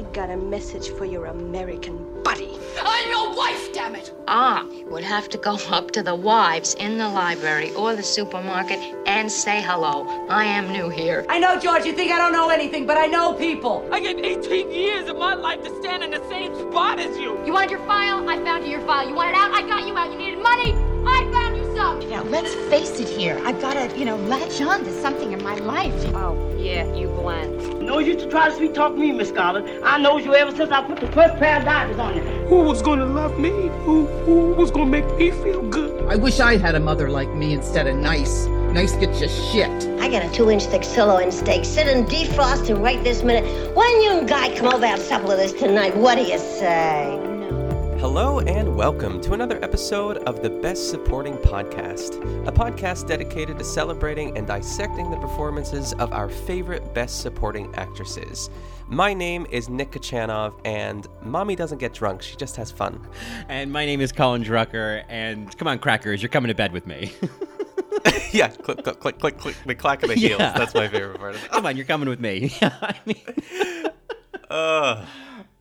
I got a message for your American buddy. I'm your wife, damn it! Ah, I would have to go up to the wives in the library or the supermarket and say hello. I am new here. I know, George, you think I don't know anything, but I know people. I gave 18 years of my life to stand in the same spot as you. You wanted your file? I found you your file. You wanted out? I got you out. You needed money? Let's face it here. I've got to, you know, latch on to something in my life. Oh, yeah, you blend. No use to try to sweet talk me, Miss Scarlet. I knows you ever since I put the first pair of diamonds on you. Who was gonna love me? Who, who was gonna make me feel good? I wish I had a mother like me instead of nice. Nice gets you shit. I got a two-inch thick sirloin steak sitting defrosting right this minute. When you and guy come over and have supper with us tonight, what do you say? Hello and welcome to another episode of the Best Supporting Podcast, a podcast dedicated to celebrating and dissecting the performances of our favorite Best Supporting actresses. My name is Nick Kachanov, and Mommy doesn't get drunk, she just has fun. And my name is Colin Drucker, and come on, crackers, you're coming to bed with me. yeah, click, click, click, click, click, the clack of the heels. Yeah. That's my favorite part of it. come on, you're coming with me. Yeah, I mean, Ugh. Uh,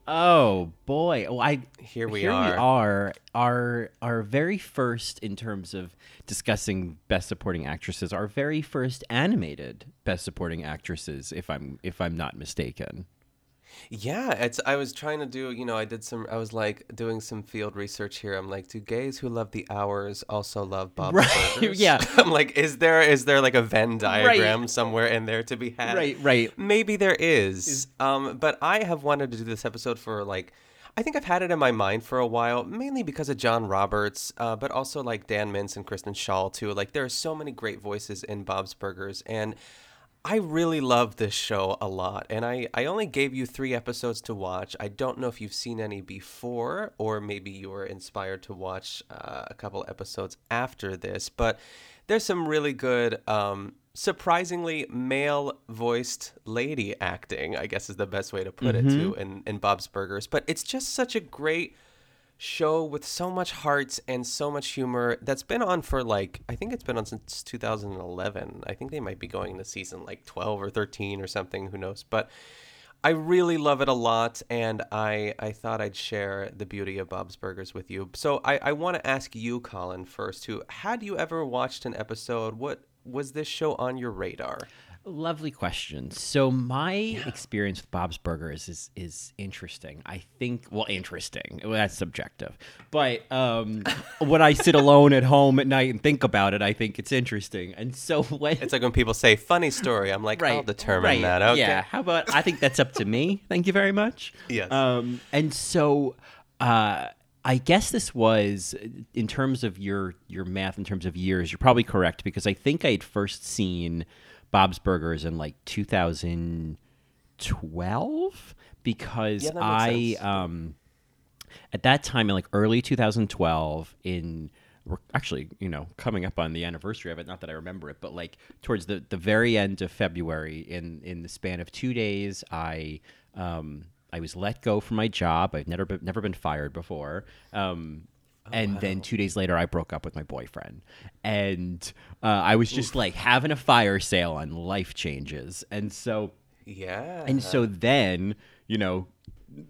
oh boy, oh, I Here we here are. we are. Our our very first in terms of discussing best supporting actresses, our very first animated best supporting actresses, if I'm if I'm not mistaken. Yeah, it's. I was trying to do. You know, I did some. I was like doing some field research here. I'm like, do gays who love the hours also love Bob? Right, Burgers? yeah. I'm like, is there is there like a Venn diagram somewhere in there to be had? Right, right. Maybe there is. Um, but I have wanted to do this episode for like. I think I've had it in my mind for a while, mainly because of John Roberts, uh, but also like Dan Mintz and Kristen Schaal too. Like there are so many great voices in Bob's Burgers, and I really love this show a lot, and I, I only gave you three episodes to watch. I don't know if you've seen any before, or maybe you were inspired to watch uh, a couple episodes after this, but there's some really good, um, surprisingly male voiced lady acting, I guess is the best way to put it, too, in, in Bob's Burgers. But it's just such a great show with so much heart and so much humor that's been on for like I think it's been on since 2011. I think they might be going into season like 12 or 13 or something, who knows. But I really love it a lot and I I thought I'd share the beauty of Bob's Burgers with you. So I I want to ask you Colin first who Had you ever watched an episode? What was this show on your radar? Lovely question. So my experience with Bob's Burgers is is interesting. I think well, interesting. Well, that's subjective. But um, when I sit alone at home at night and think about it, I think it's interesting. And so when It's like when people say funny story, I'm like, I'll determine right, that. Okay. Yeah. How about I think that's up to me. Thank you very much. Yes. Um, and so uh, I guess this was in terms of your your math in terms of years. You're probably correct because I think I had first seen Bob's Burgers in like 2012 because Yeah, I um at that time in like early 2012 in we're actually you know coming up on the anniversary of it not that i remember it but like towards the the very end of february in in the span of two days i um i was let go from my job. I've never been never been fired before. Um and then two days later, I broke up with my boyfriend, and uh, I was just like having a fire sale on life changes, and so Yeah. and so then, you know,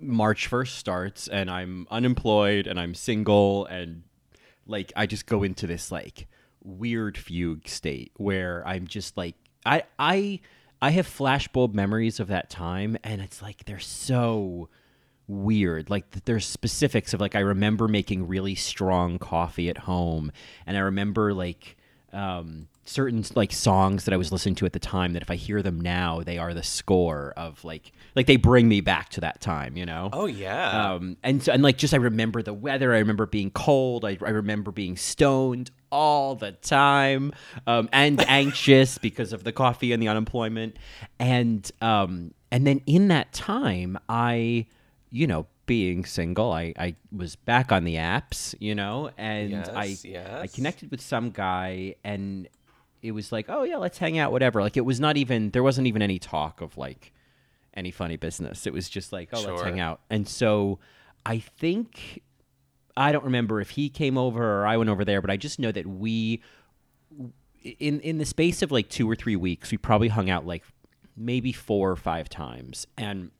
March 1st starts and I'm unemployed and I'm single and like I just go into this like weird fugue state where I'm just like I I I have flashbulb memories of that time and it's like they're so weird. Like there's specifics of like I remember making really strong coffee at home, and I remember like um, certain like songs that I was listening to at the time that if I hear them now, they are the score of like like they bring me back to that time. You know? Oh yeah. Um, and so, and like just I remember the weather. I remember being cold. I, I remember being stoned all the time um, and anxious because of the coffee and the unemployment. And um, and then in that time, I, you know, being single, I, I was back on the apps, you know, and I Yes, I connected with some guy and it was like, oh yeah, let's hang out, whatever. Like it was not even there wasn't even any talk of like any funny business. It was just like, oh, let's hang out. And so I think I don't remember if he came over or I went over there, but I just know that we in in the space of like 2 or 3 weeks, we probably hung out like maybe 4 or 5 times. And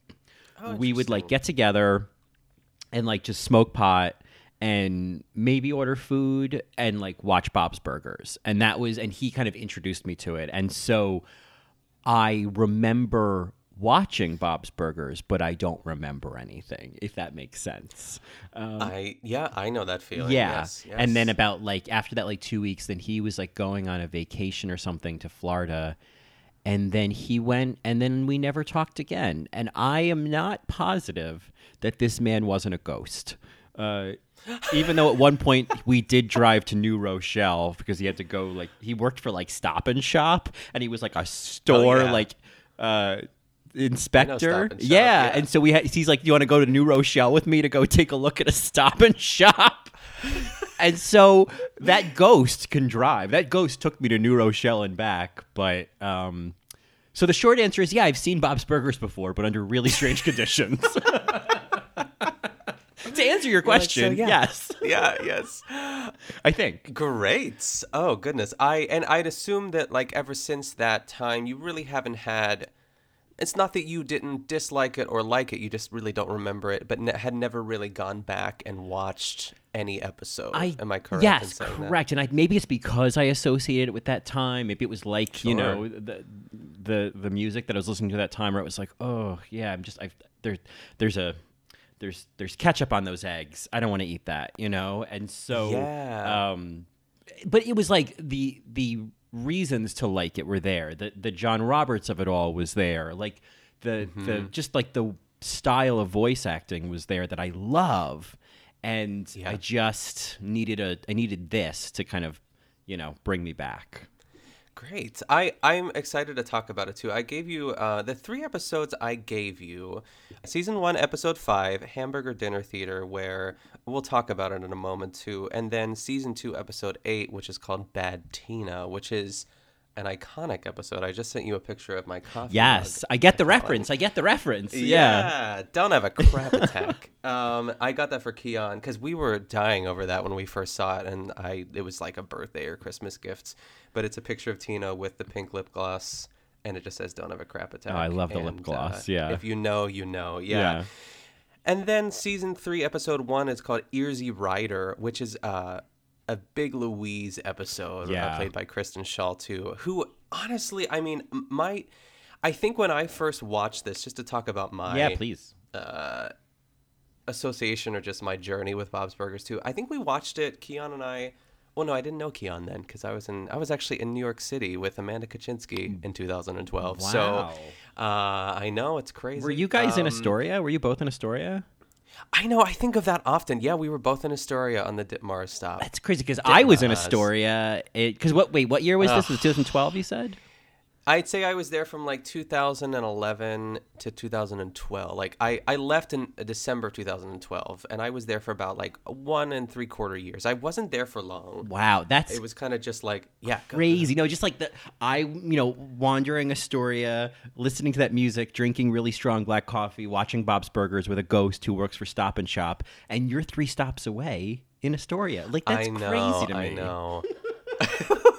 Oh, we would like get together and like just smoke pot and maybe order food and like watch Bob's Burgers. And that was and he kind of introduced me to it. And so I remember watching Bob's Burgers, but I don't remember anything, if that makes sense. Um, I yeah, I know that feeling. yeah. Yes, And then about like after that like 2 weeks then he was like going on a vacation or something to Florida and then he went and then we never talked again and I am not positive that this man wasn't a ghost. Uh even though at one point we did drive to New Rochelle because he had to go like he worked for like Stop and Shop and he was like a store Oh, yeah. like uh inspector. And yeah. yeah. and so we had, he's like, "Do you want to go to New Rochelle with me to go take a look at a Stop and Shop?" and so that ghost can drive. That ghost took me to New Rochelle and back, but um so the short answer is yeah, I've seen Bob's Burgers before, but under really strange conditions. to answer your You're like, so, question, yeah. yes. yeah, yes. I think. Great. Oh goodness. I and I'd assume that like ever since that time you really haven't had it's not that you didn't dislike it or like it, you just really don't remember it, but ne- had never really gone back and watched any episode. I Am I correct? Yes, saying that? correct. And I, maybe it's because I associated it with that time. Maybe it was like you know the the the music that I was listening to that time, where it was like, oh yeah, I'm just I there there's a there's there's ketchup on those eggs. I don't want to eat that, you know. And so Yeah. um, but it was like the the reasons to like it were there. The the John Roberts of it all was there. Like the the Mm-hmm. just like the style of voice acting was there that I love, and I just needed a I needed this to kind of you know bring me back. Great. I, I'm excited to talk about it too. I gave you uh, the three episodes I gave you season one, episode five, Hamburger Dinner Theater, where we'll talk about it in a moment too. And then season two, episode eight, which is called Bad Tina, which is an iconic episode. I just sent you a picture of my coffee. Yes. I get the reference. I get the reference. Yeah. Yeah, don't have a crap attack. um, I got that for Keon because we were dying over that when we first saw it, and I it was like a birthday or Christmas gift. But it's a picture of Tina with the pink lip gloss, and it just says "Don't have a crap attack." Oh, I love the lip gloss, uh, yeah. if you know, you know. Yeah. Yeah. And then season three, episode one is called Earsy Rider, which is uh, a Big Louise episode uh, Yeah. played by Kristen Schaal too. Who honestly, I mean, my, I think when I first watched this, just to talk about my Yeah, please. uh, association or just my journey with Bob's Burgers too. I think we watched it. Keon and I. Well, no, I didn't know Keon then because I was in. I was actually in New York City with Amanda Kaczynski in 2012. So Wow. uh, I know it's crazy. Were you guys in Um, Astoria? Were you both in Astoria? I know. I think of that often. Yeah, we were both in Astoria on the Ditmars stop. That's crazy because I was in Astoria. Because what? Wait, what year was this? Ugh. Was 2012? You said. I'd say I was there from like 2011 to 2012. Like I, I left in December 2012, and I was there for about like one and three quarter years. I wasn't there for long. Wow, that's It was kind of just like yeah, crazy. No, just like the I, you know, wandering Astoria, listening to that music, drinking really strong black coffee, watching Bob's Burgers with a ghost who works for Stop and Shop, and you're three stops away in Astoria. Like that's know, crazy to me. I know.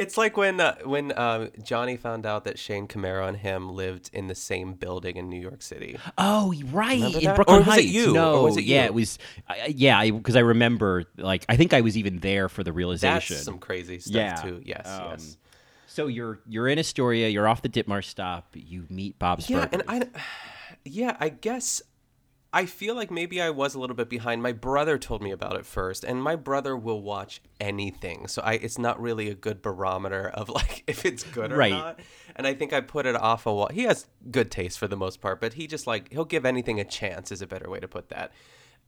it's like when uh, when uh, Johnny found out that Shane Camaro and him lived in the same building in New York City. Oh, right, in? Brooklyn Or was it Heights. you? Or No, was it yeah, you? it was. I yeah, because I, remember, like, I think I was even there for the realization. That's some crazy stuff yeah. too. Yes, Um, yes. So you're you're in Astoria. You're off the Ditmar stop. You meet Bob's Yeah, Burgers. and I, yeah, I guess I feel like maybe I was a little bit behind. My brother told me about it first, and my brother will watch anything, so I it's not really a good barometer of like if it's good or Right. not. And I think I put it off a while. He has good taste for the most part, but he just like he'll give anything a chance is a better way to put that.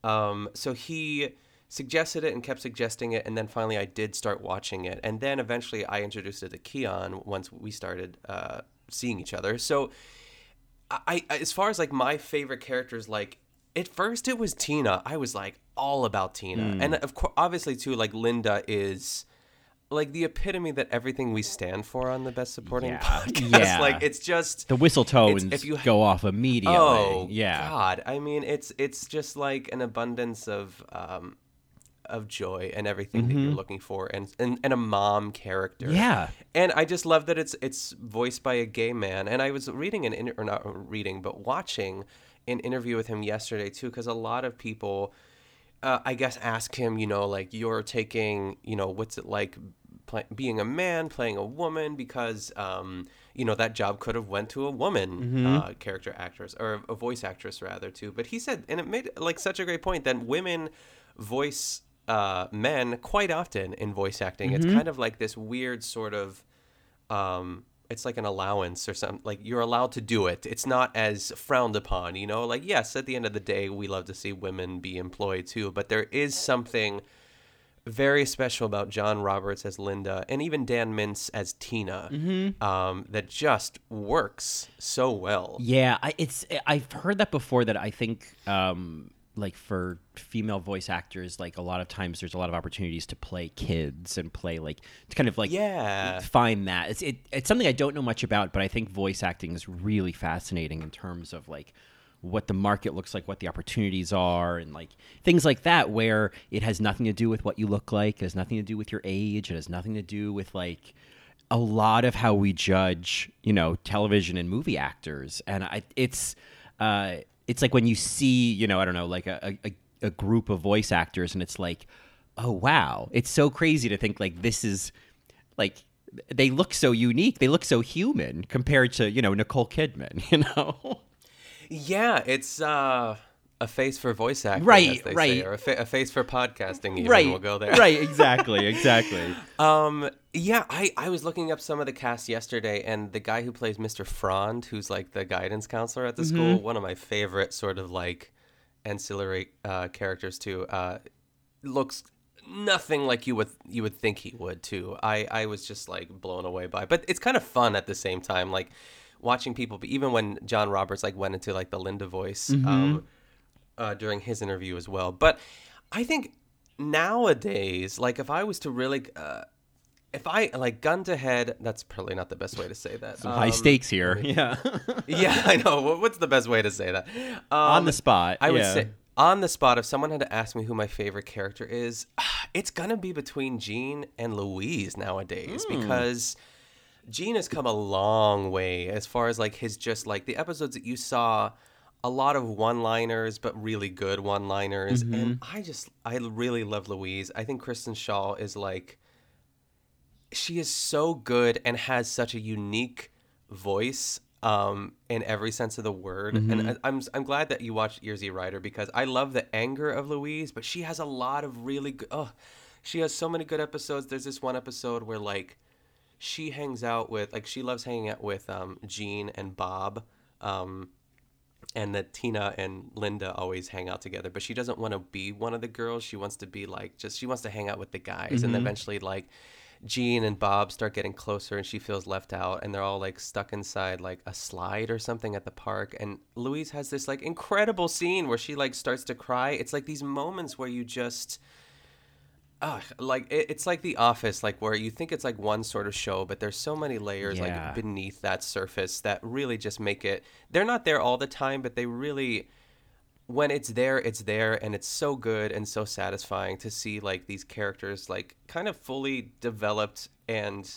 Um, so he suggested it and kept suggesting it, and then finally I did start watching it, and then eventually I introduced it to Keon once we started uh, seeing each other. So. I, I as far as like my favorite characters like at first it was Tina. I was like all about Tina. Hmm. And of course obviously too like Linda is like the epitome that everything we stand for on the best supporting Yeah. podcast. Yeah. Like it's just the whistle tones if you- go off immediately. Oh yeah. God. I mean it's it's just like an abundance of um of joy and everything that you're looking for and, and and a mom character. Mm-hmm. Yeah. And I just love that it's it's voiced by a gay man. And I was reading an inter- or not reading, but watching an interview with him yesterday too, because a lot of people, uh, I guess, ask him, you know, like you're taking, you know, what's it like play, being a man playing a woman because, um, you know, that job could have went to a woman Mhm. uh, character actress or a voice actress rather too. But he said, and it made like such a great point that women voice uh, men quite often in voice acting. It's Mhm. kind of like this weird sort of um it's like an allowance or something like you're allowed to do it it's not as frowned upon you know like yes at the end of the day we love to see women be employed too but there is something very special about john roberts as linda and even dan mintz as tina Mhm. um, that just works so well Yeah, I, it's I've heard that before. That I think, um, like for female voice actors, like a lot of times there's a lot of opportunities to play kids and play like to kind of like Yeah. find that. It's it, it's something I don't know much about, but I think voice acting is really fascinating in terms of like what the market looks like, what the opportunities are, and like things like that, where it has nothing to do with what you look like, it has nothing to do with your age, it has nothing to do with like a lot of how we judge, you know, television and movie actors, and I, it's uh, it's like when you see, you know, I don't know, like a, a, a group of voice actors, and it's like, oh wow, it's so crazy to think like this is like they look so unique, they look so human compared to you know Nicole Kidman, you know. yeah it's uh a face for voice acting Right, as they say, right. or a, fa- a face for podcasting even Right, we'll go there right, exactly, exactly. Um, yeah, I, I was looking up some of the cast yesterday, and the guy who plays Mr. Frond, who's like the guidance counselor at the school, Mhm. one of my favorite sort of like ancillary uh, characters too, uh, looks nothing like you would you would think he would too. I I was just like blown away by, but it's kind of fun at the same time, like watching people. But even when John Roberts like went into like the Linda voice, um, uh, during his interview as well. But I think nowadays, like if I was to really, uh, if I like gun to head, that's probably not the best way to say that. Some high Um, stakes here, yeah. yeah, I know. What's the best way to say that? On the spot, I would yeah. say on the spot. If someone had to ask me who my favorite character is, it's gonna be between Gene and Louise nowadays Hmm. because. Gene has come a long way as far as like his just like the episodes that you saw a lot of one-liners but really good one-liners and I just I really love Louise. I think Kristen Schaal is like she is so good and has such a unique voice um, in every sense of the word. And Mhm. I, I'm I'm glad that you watched Earsy Rider because I love the anger of Louise, but she has a lot of really good. Oh, she has so many good episodes. There's this one episode where like she hangs out with like she loves hanging out with um, Gene and Bob. Um, and that Tina and Linda always hang out together, but she doesn't want to be one of the girls. She wants to be like just she wants to hang out with the guys, and Mhm. eventually like Gene and Bob start getting closer, and she feels left out, and they're all like stuck inside like a slide or something at the park. And Louise has this like incredible scene where she like starts to cry. It's like these moments where you just Ugh, like it, it's like The Office, like where you think it's like one sort of show, but there's so many layers Yeah. like beneath that surface that really just make it. They're not there all the time, but they really, when it's there, it's there, and it's so good and so satisfying to see like these characters like kind of fully developed and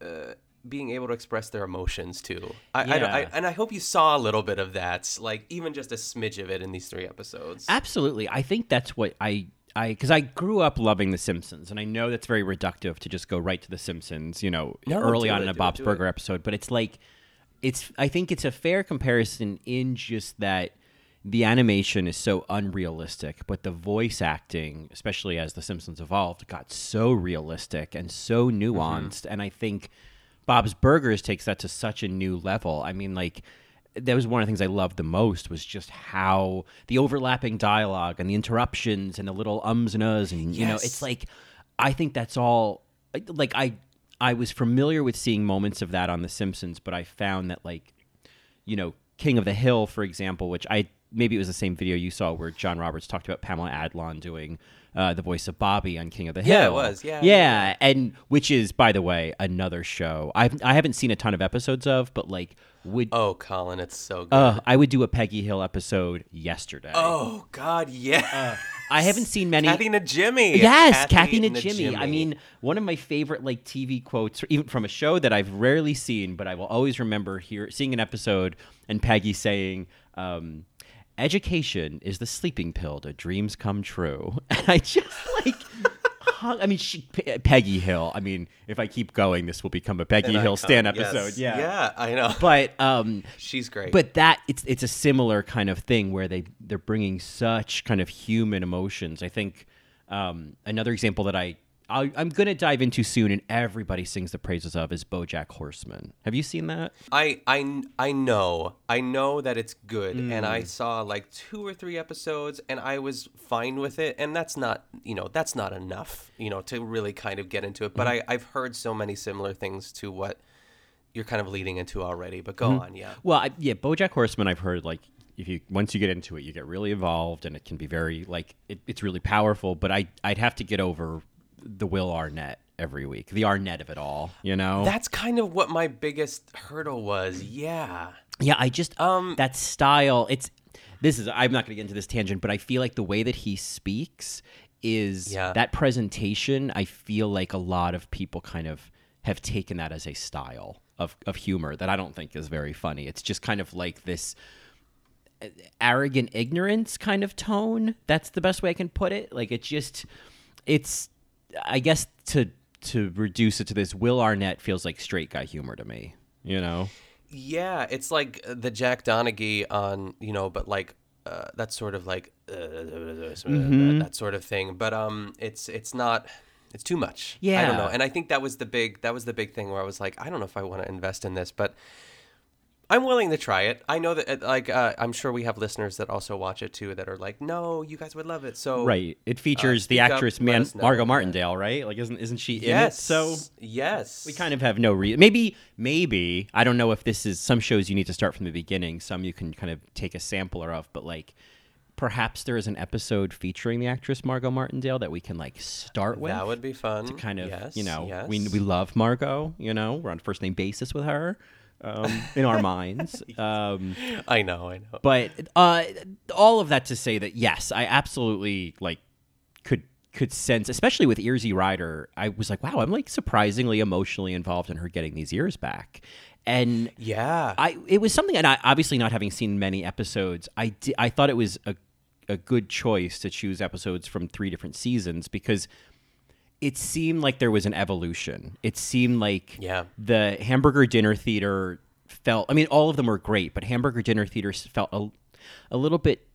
uh, being able to express their emotions too. I, I, don't- I Yeah. and I hope you saw a little bit of that, like even just a smidge of it in these three episodes. Absolutely. I think that's what I I because I grew up loving The Simpsons, and I know that's very reductive to just go right to The Simpsons. You know, No, early on it, in a it, Bob's it. Burger episode, but it's like it's. I think it's a fair comparison in just that the animation is so unrealistic, but the voice acting, especially as The Simpsons evolved, got so realistic and so mm-hmm. nuanced, and I think. Bob's Burgers takes that to such a new level. I mean, like that was one of the things I loved the most was just how the overlapping dialogue and the interruptions and the little ums and uhs and you know, it's like I think that's all like I I was familiar with seeing moments of that on The Simpsons, but I found that like you know, King of the Hill, for example, which I maybe it was the same video you saw where John Roberts talked about Pamela Adlon doing uh, the voice of Bobby on King of the Hill. Yeah, it was. Yeah, yeah, and which is, by the way, another show I've I haven't seen a ton of episodes of, but like would oh, Colin, it's so good. uh, I would do a Peggy Hill episode yesterday. Oh God, yeah. I haven't seen many. Kathy and Jimmy. Yes, Kathy, and Jimmy. I mean, one of my favorite like TV quotes, even from a show that I've rarely seen, but I will always remember here seeing an episode and Peggy saying, um, education is the sleeping pill to dreams come true. And I just like. hung- I mean, she, Pe- Peggy Hill. I mean, if I keep going, this will become a Peggy An Hill stand yes. episode. Yeah, Yeah, I know. But um, She's great. but that it's it's a similar kind of thing where they they're bringing such kind of human emotions. I think um, another example that I. I I'm gonna dive into soon, and everybody sings the praises of is BoJack Horseman. Have you seen that? I, I, I know. I know that it's good. And Mm. I saw like two or three episodes and I was fine with it. And that's not, you know, that's not enough, you know, to really kind of get into it. But Mhm. I, I've heard so many similar things to what you're kind of leading into already. But go Mhm. on, yeah. Well, I, yeah, BoJack Horseman. I've heard like if you once you get into it, you get really involved, and it can be very like it, it's really powerful. But I I'd have to get over the Will Arnett every week, the Arnett of it all. You know, That's kind of what my biggest hurdle was. Yeah. Yeah, I just um that style. It's this is I'm not going to get into this tangent, but I feel like the way that he speaks is Yeah. that presentation. I feel like a lot of people kind of have taken that as a style of of humor that I don't think is very funny. It's just kind of like this uh, arrogant ignorance kind of tone. That's the best way I can put it. Like it's just it's I guess to to reduce it to this Will Arnett feels like straight guy humor to me, you know. Yeah, it's like the Jack Donaghy on, you know, but like uh, that sort of like uh, Mhm. that sort of thing. But um, it's it's not. It's too much. Yeah, I don't know. And I think that was the big that was the big thing where I was like, I don't know if I want to invest in this, but I'm willing to try it. I know that uh, like uh, I'm sure we have listeners that also watch it too that are like, no, you guys would love it. So Right. It uh, features the speak up, actress let Man. Margot Martindale, right? Like isn't isn't she in Yes. it? So yes, we kind of have no reason. Maybe maybe I don't know if this is some shows you need to start from the beginning, some you can kind of take a sampler of, but like perhaps there is an episode featuring the actress Margot Martindale that we can like start with. That would be fun. to kind of Yes, you know yes. we we love Margot, you know, we're on first name basis with her. Um, in our minds, um, I know, I know. but uh, all of that to say that yes, I absolutely like could could sense, especially with Earsy Rider. I was like, wow, I'm like surprisingly emotionally involved in her getting these ears back, and yeah, I it was something, and I obviously not having seen many episodes, I di- I thought it was a a good choice to choose episodes from three different seasons because it seemed like there was an evolution. It seemed like Yeah. the Hamburger Dinner Theater felt. I mean, all of them were great, but Hamburger Dinner Theater felt a, a little bit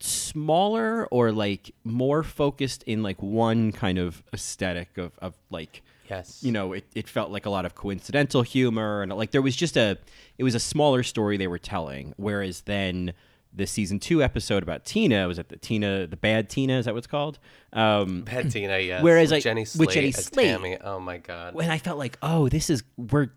smaller or like more focused in like one kind of aesthetic of, of like Yes. you know it, it felt like a lot of coincidental humor and like there was just a it was a smaller story they were telling whereas then the season two episode about tina was it the tina the bad tina is that what's called um Bad Tina, yes. whereas with like Jenny with Slate jenny slate Tammy. Oh my god. when I felt like, oh, this is we're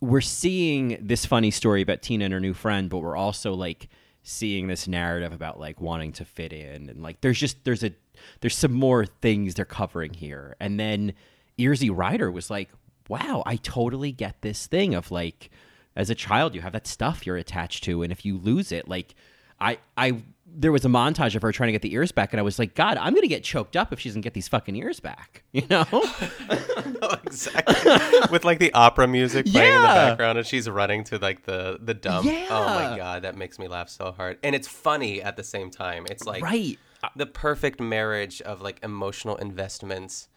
we're seeing this funny story about Tina and her new friend, but we're also like seeing this narrative about like wanting to fit in and like there's just there's a there's some more things they're covering here. And then Earsy Rider was like, wow, I totally get this thing of like as a child you have that stuff you're attached to and if you lose it, like I I there was a montage of her trying to get the ears back, and I was like, God, I'm gonna get choked up if she doesn't get these fucking ears back. You know? exactly. With like the opera music playing in the background and she's running to like the the dump. yeah. Oh my god, that makes me laugh so hard. And it's funny at the same time. It's like Right. the perfect marriage of like emotional investments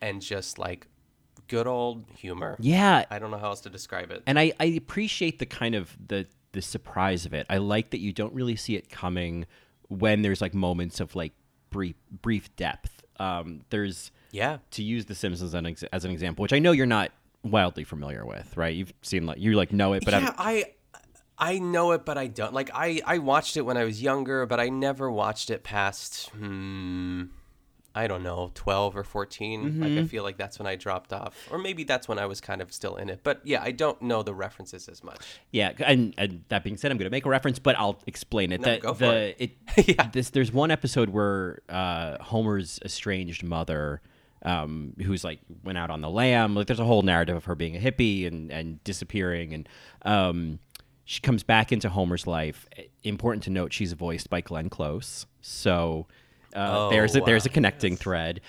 and just like good old humor. Yeah. I don't know how else to describe it. and I, I appreciate the kind of the the surprise of it. I like that you don't really see it coming when there's like moments of like brief brief depth. Um, there's Yeah. to use The Simpsons as an, ex- as an example, which I know you're not wildly familiar with, right? You've seen like you like know it, but yeah, I'm, I I know it, but I don't. Like I I watched it when I was younger, but I never watched it past hmm, I don't know, twelve or 14 Like I Mhm. feel like that's when I dropped off, or maybe that's when I was kind of still in it. But yeah, I don't know the references as much. Yeah, and, and that being said, I'm going to make a reference, but I'll explain it. No, go for the, it. this there's one episode where uh, Homer's estranged mother, um, who's like went out on the lam. Like there's a whole narrative of her being a hippie and and disappearing, and um, she comes back into Homer's life. Important to note, she's voiced by Glenn Close. So. Uh, Oh, there's a, there's a connecting thread.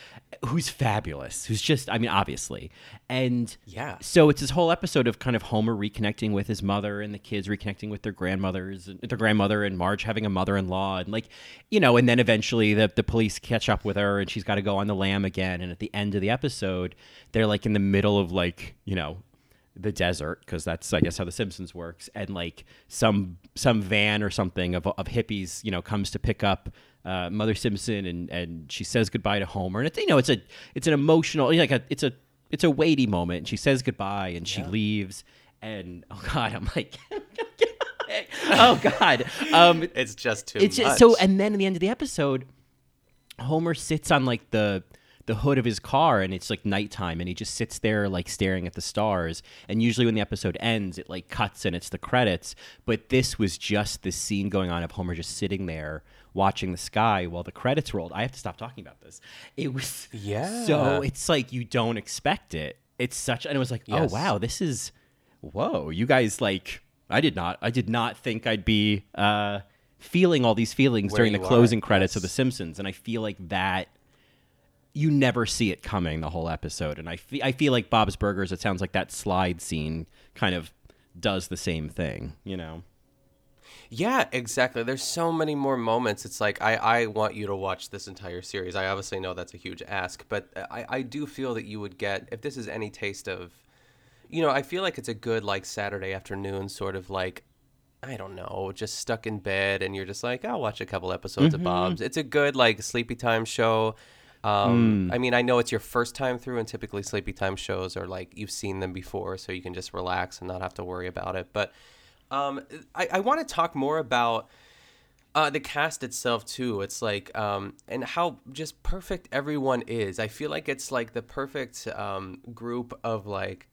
Who's fabulous? Who's just I mean, obviously, and Yeah. So it's this whole episode of kind of Homer reconnecting with his mother and the kids reconnecting with their grandmothers, and their grandmother, and Marge having a mother-in-law, and like, you know, and then eventually the the police catch up with her, and she's got to go on the lam again. And at the end of the episode, they're like in the middle of like, you know, the desert because that's I guess how The Simpsons works, and like some some van or something of of hippies, you know, comes to pick up uh, Mother Simpson, and and she says goodbye to Homer, and it's you know it's a it's an emotional like a it's a it's a weighty moment. And she says goodbye, and she leaves, and oh god, I'm like. oh God! Um, It's just too it's much. just, so, and then at the end of the episode, Homer sits on like the the hood of his car and it's like nighttime and he just sits there like staring at the stars and usually when the episode ends it like cuts and it's the credits but this was just this scene going on of Homer just sitting there watching the sky while the credits rolled I have to stop talking about this it was Yeah. so it's like you don't expect it it's such and it was like Yes. oh wow this is whoa you guys like I did not I did not think I'd be uh feeling all these feelings Where during the you are, closing credits of. The Simpsons, and I feel like that you never see it coming the whole episode. And I fe- I feel like Bob's Burgers. It sounds like that slide scene kind of does the same thing. You know. Yeah, exactly. There's so many more moments. It's like I, I want you to watch this entire series. I obviously know that's a huge ask, but I, I do feel that you would get if this is any taste of you know, I feel like it's a good like Saturday afternoon sort of like I don't know, just stuck in bed and you're just like, I'll watch a couple episodes of Bob's. It's a good like sleepy time show. Um, I mean, I know it's your first time through, and typically sleepy time shows are like you've seen them before, so you can just relax and not have to worry about it. But um, I, I want to talk more about uh, the cast itself too. It's like um, and how just perfect everyone is. I feel like it's like the perfect um, group of like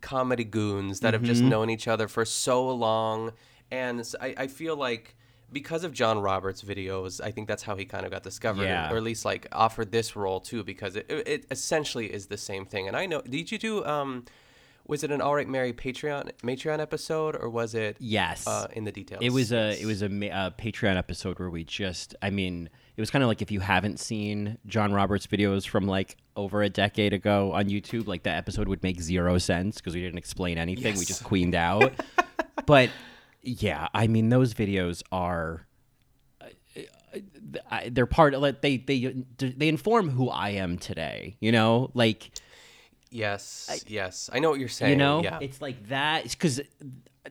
comedy goons that have just known each other for so long, and I, I feel like because of John Roberts' videos, I think that's how he kind of got discovered, Yeah. or at least like offered this role too, because it, it, it essentially is the same thing. And I know, did you do? Um, was it an All Right Mary Patreon Matreon episode, or was it? Yes. Uh, in the details. It was a it was a, a Patreon episode where we just I mean it was kind of like if you haven't seen John Roberts videos from like over a decade ago on YouTube, like that episode would make zero sense because we didn't explain anything. We just queened out. but yeah, I mean those videos are I- they're part of like they they they inform who I am today. You know, like Yes, yes, I know what you're saying. you know, yeah. it's like that because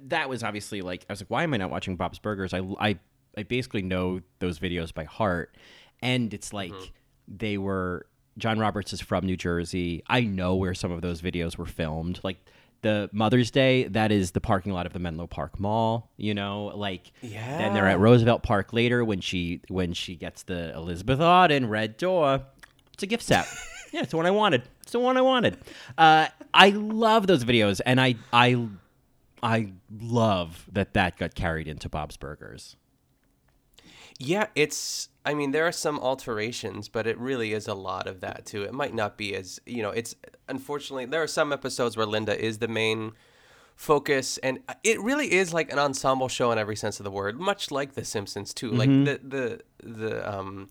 that was obviously like I was like, why am I not watching Bob's Burgers? I I I basically know those videos by heart, and it's like mm-hmm. they were. John Roberts is from New Jersey. I know where some of those videos were filmed. Like the Mother's Day, that is the parking lot of the Menlo Park Mall. You know, like yeah. then they're at Roosevelt Park later when she when she gets the Elizabeth Arden red door. It's a gift set. yeah, it's the one I wanted. It's the one I wanted. Uh, I love those videos, and I I I love that that got carried into Bob's Burgers. Yeah, it's. I mean, there are some alterations, but it really is a lot of that too. It might not be as you know. It's unfortunately there are some episodes where Linda is the main focus, and it really is like an ensemble show in every sense of the word, much like The Simpsons too. Like the the the um.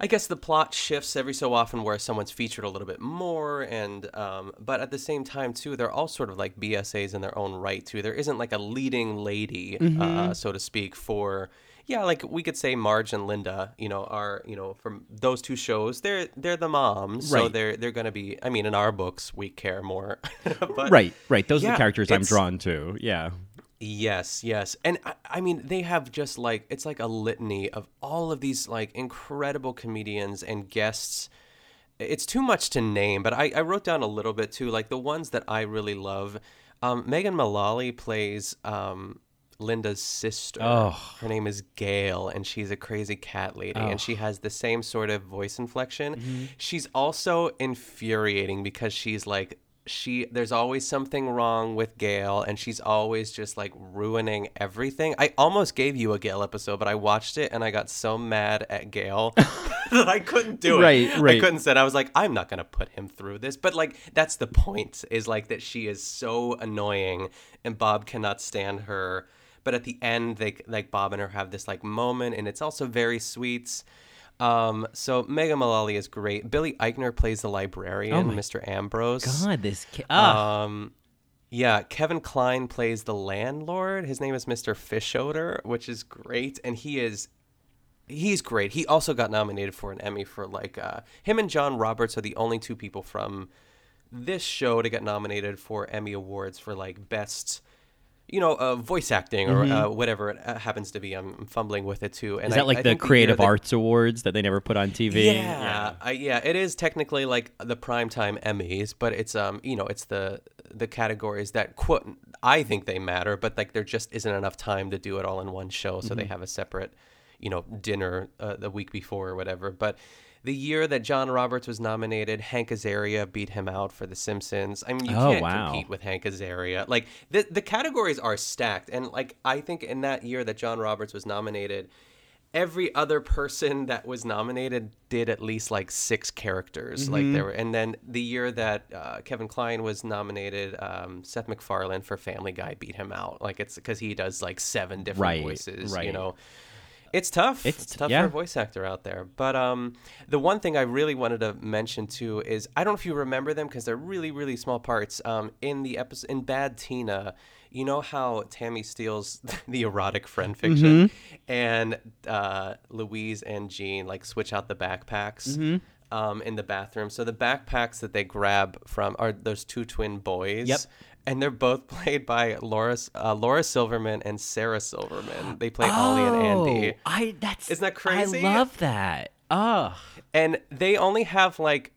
I guess the plot shifts every so often where someone's featured a little bit more, and um, but at the same time too, they're all sort of like BSAs in their own right too. There isn't like a leading lady, uh, so to speak, for yeah, like we could say Marge and Linda, you know, are you know from those two shows, they're they're the moms, so they're they're gonna be. I mean, in our books, we care more, but right, right. Those are the characters I'm drawn to. Yeah. Yes, yes. And I, I mean, they have just like, it's like a litany of all of these like incredible comedians and guests. It's too much to name, but I, I wrote down a little bit too, like the ones that I really love. Um, Megan Mullally plays um, Linda's sister. Oh. Her name is Gail, and she's a crazy cat lady, and she has the same sort of voice inflection. She's also infuriating because she's like, she there's always something wrong with Gail and she's always just like ruining everything. I almost gave you a Gail episode, but I watched it and I got so mad at Gail that I couldn't do it. Right, right. I couldn't sit. I was like, I'm not gonna put him through this. But like that's the point, is like that she is so annoying and Bob cannot stand her. But at the end, they like Bob and her have this like moment and it's also very sweet. Um, so Megan Mullally is great. Billy Eichner plays the librarian, Oh Mr. Ambrose. God, this ki- ah. Um, yeah, Kevin Kline plays the landlord. His name is Mr. Fischoeder, which is great, and he is he's great. He also got nominated for an Emmy for like uh, him and John Roberts are the only two people from this show to get nominated for Emmy awards for like best you know, uh, voice acting or Mhm. uh, whatever it uh, happens to be. I'm fumbling with it too. And Is that I- like I the Creative that- Arts Awards that they never put on TV? yeah, I- yeah, it is technically like the primetime Emmys, but it's um, you know, it's the the categories that quote I think they matter, but like there just isn't enough time to do it all in one show, so they Mhm. have a separate, you know, dinner uh, the week before or whatever. But the year that John Roberts was nominated, Hank Azaria beat him out for The Simpsons. I mean, you Oh, can't wow. compete with Hank Azaria. Like the the categories are stacked, and like I think in that year that John Roberts was nominated every other person that was nominated did at least like six characters like Mhm. there were and then the year that uh, kevin kline was nominated um, seth macfarlane for family guy beat him out like it's because he does like seven different Right, voices you know it's tough It's- it's, tough yeah. for a voice actor out there but um the one thing i really wanted to mention too is i don't know if you remember them because they're really really small parts um in the episode in bad tina you know how Tammy steals the erotic friend fiction, and uh, Louise and Gene like switch out the backpacks Mhm. um, in the bathroom. So the backpacks that they grab from are those two twin boys. Yep. And they're both played by Laura uh, Laura Silverman and Sarah Silverman. They play Ollie and Andy. Oh, I that's Isn't that crazy? I love that. Oh, And they only have like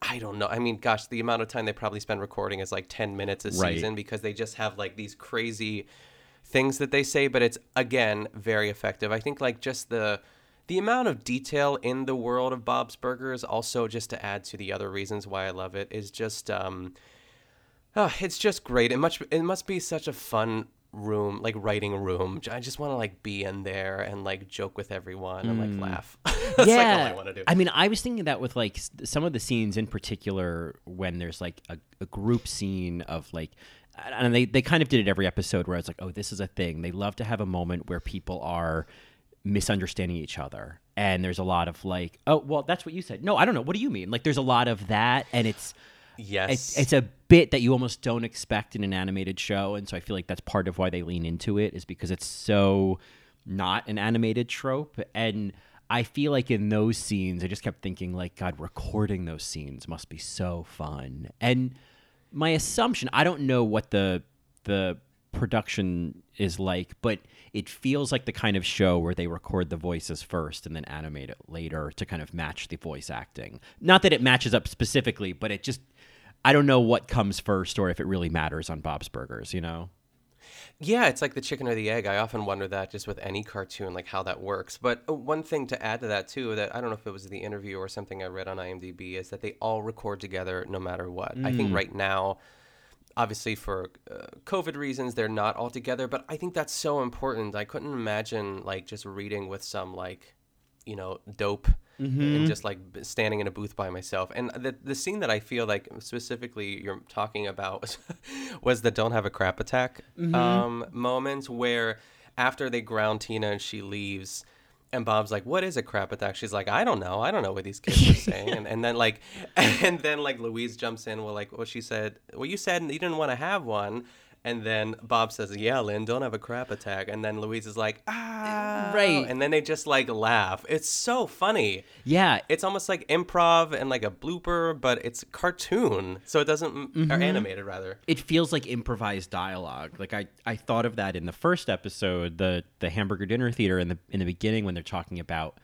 I don't know. I mean, gosh, the amount of time they probably spend recording is like 10 minutes a Right. season because they just have like these crazy things that they say, but it's again very effective. I think like just the the amount of detail in the world of Bob's Burgers also just to add to the other reasons why I love it is just um ah, it's just great. It much it must be such a fun room, like writing room. I just want to like be in there and like joke with everyone and like laugh. That's yeah. like all I want to do. I mean, I was thinking that with like s- some of the scenes in particular when there's like a, a group scene of like, and they, they kind of did it every episode where it's like, oh, this is a thing. They love to have a moment where people are misunderstanding each other. And there's a lot of like, oh, well, that's what you said. No, I don't know. What do you mean? Like, there's a lot of that. And it's, Yes. it's, it's a bit that you almost don't expect in an animated show. And so I feel like that's part of why they lean into it is because it's so not an animated trope. And I feel like in those scenes, I just kept thinking, like, God, recording those scenes must be so fun. And my assumption, I don't know what the the production is like, but it feels like the kind of show where they record the voices first and then animate it later to kind of match the voice acting. Not that it matches up specifically, but it just I don't know what comes first or if it really matters on Bob's Burgers, you know? Yeah, it's like the chicken or the egg. I often wonder that just with any cartoon, like how that works. But uh, one thing to add to that too, that I don't know if it was the interview or something I read on IMDb, is that they all record together no matter what. I think Mm. right now, obviously for uh, COVID reasons, they're not all together. But I think that's so important. I couldn't imagine like just reading with some like, you know, dope Mhm. and just like standing in a booth by myself. And the the scene that I feel like specifically you're talking about was the "Don't Have a Crap Attack" Mhm. um, moment where after they ground Tina and she leaves. And Bob's like, "What is a crap attack?" She's like, "I don't know. I don't know what these kids are saying." and, and then like, and then like Louise jumps in. Well, like, well, she said, "Well, you said you didn't want to have one." And then Bob says, "Yeah, Lynn, don't have a crap attack." And then Louise is like, "Ah, Right. And then they just like laugh. It's so funny. Yeah. It's almost like improv and like a blooper, but it's cartoon, so it doesn't or Mhm. animated rather. It feels like improvised dialogue. Like I, I thought of that in the first episode, the the hamburger dinner theater in the in the beginning when they're talking about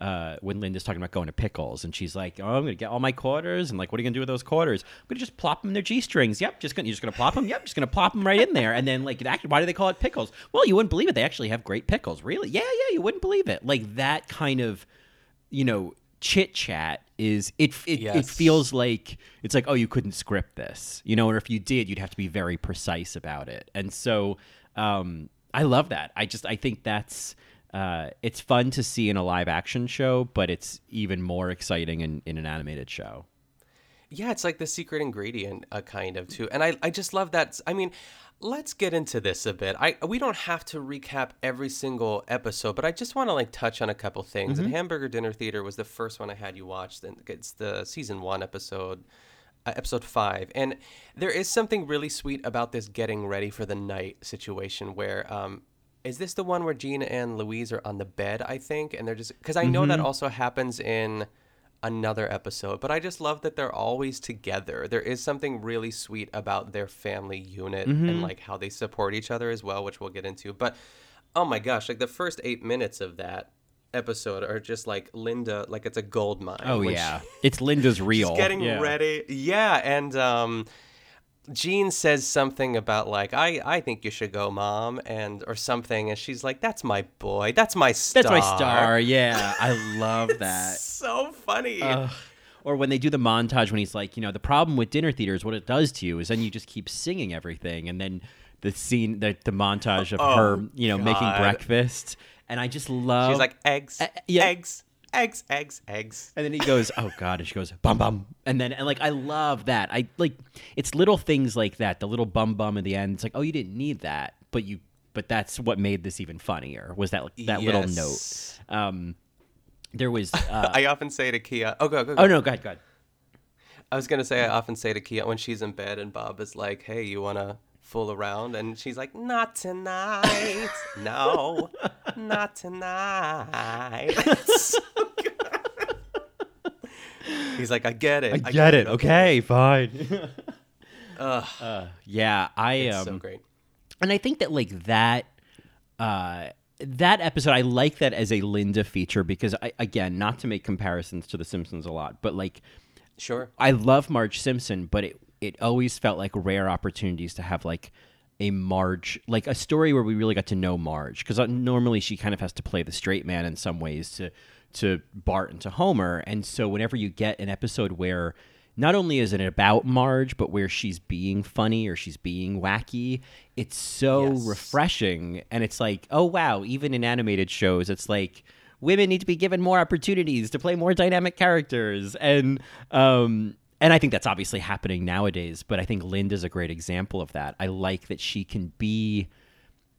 uh, when Linda's talking about going to pickles and she's like, "Oh, I'm gonna get all my quarters and like, what are you gonna do with those quarters? I'm gonna just plop them in their g strings. Yep, just gonna you're just gonna plop them. Yep, just gonna plop them right in there. And then like, it actually, why do they call it pickles? Well, you wouldn't believe it. They actually have great pickles. Really? Yeah, yeah, you wouldn't believe it. Like that kind of, you know, chit chat is it. It, it feels like it's like, oh, you couldn't script this, you know, or if you did, you'd have to be very precise about it. And so, um, I love that. I just I think that's uh, it's fun to see in a live action show, but it's even more exciting in, in an animated show. Yeah, it's like the secret ingredient, uh, kind of too. And I, I just love that. I mean, let's get into this a bit. I we don't have to recap every single episode, but I just want to like touch on a couple things. Mm-hmm. And Hamburger Dinner Theater was the first one I had you watch. Then it's the season one episode, uh, episode five, and there is something really sweet about this getting ready for the night situation where. Um, is this the one where Gina and Louise are on the bed? I think, and they're just because I know that Mm-hmm. also happens in another episode, but I just love that they're always together. There is something really sweet about their family unit Mm-hmm. and like how they support each other as well, which we'll get into. But oh my gosh, like the first eight minutes of that episode are just like Linda, like it's a gold mine. Oh yeah, she- it's Linda's real. She's getting Yeah. ready. Yeah, and um Gene says something about like I I think you should go, mom, and or something, and she's like, "That's my boy. That's my star. That's my star. Yeah, I love that. So funny. Or when they do the montage when he's like, you know, the problem with dinner theater is what it does to you is then you just keep singing everything, and then the scene, the, the montage of Oh, her, you know, making breakfast, and I just love. she's like eggs, Uh, yeah. eggs, eggs, eggs, eggs. And then he goes, "Oh God!" And she goes, "Bum bum." And then, and like, I love that. I like, it's little things like that. The little bum bum at the end. It's like, oh, you didn't need that, but you, but that's what made this even funnier. Was that that little note? Um, there was. Uh, I often say to Kia, "Oh, go, go, go." oh no, go ahead, go ahead. I was gonna say I often say to Kia when she's in bed and Bob is like, "Hey, you wanna fool around?" and she's like, "Not tonight. no, not tonight." So. He's like, "I get it. I get it. Okay, fine. Uh, yeah, I am um, so great. and I think that like that uh that episode I like that as a Linda feature because I again not to make comparisons to the Simpsons a lot but like Sure. I love Marge Simpson but it it always felt like rare opportunities to have like a Marge like a story where we really got to know Marge because normally she kind of has to play the straight man in some ways to to Bart and to Homer and so whenever you get an episode where not only is it about Marge, but where she's being funny or she's being wacky, it's so Yes. refreshing. And it's like, oh, wow, even in animated shows, it's like women need to be given more opportunities to play more dynamic characters. And, um, and I think that's obviously happening nowadays, but I think Linda's a great example of that. I like that she can be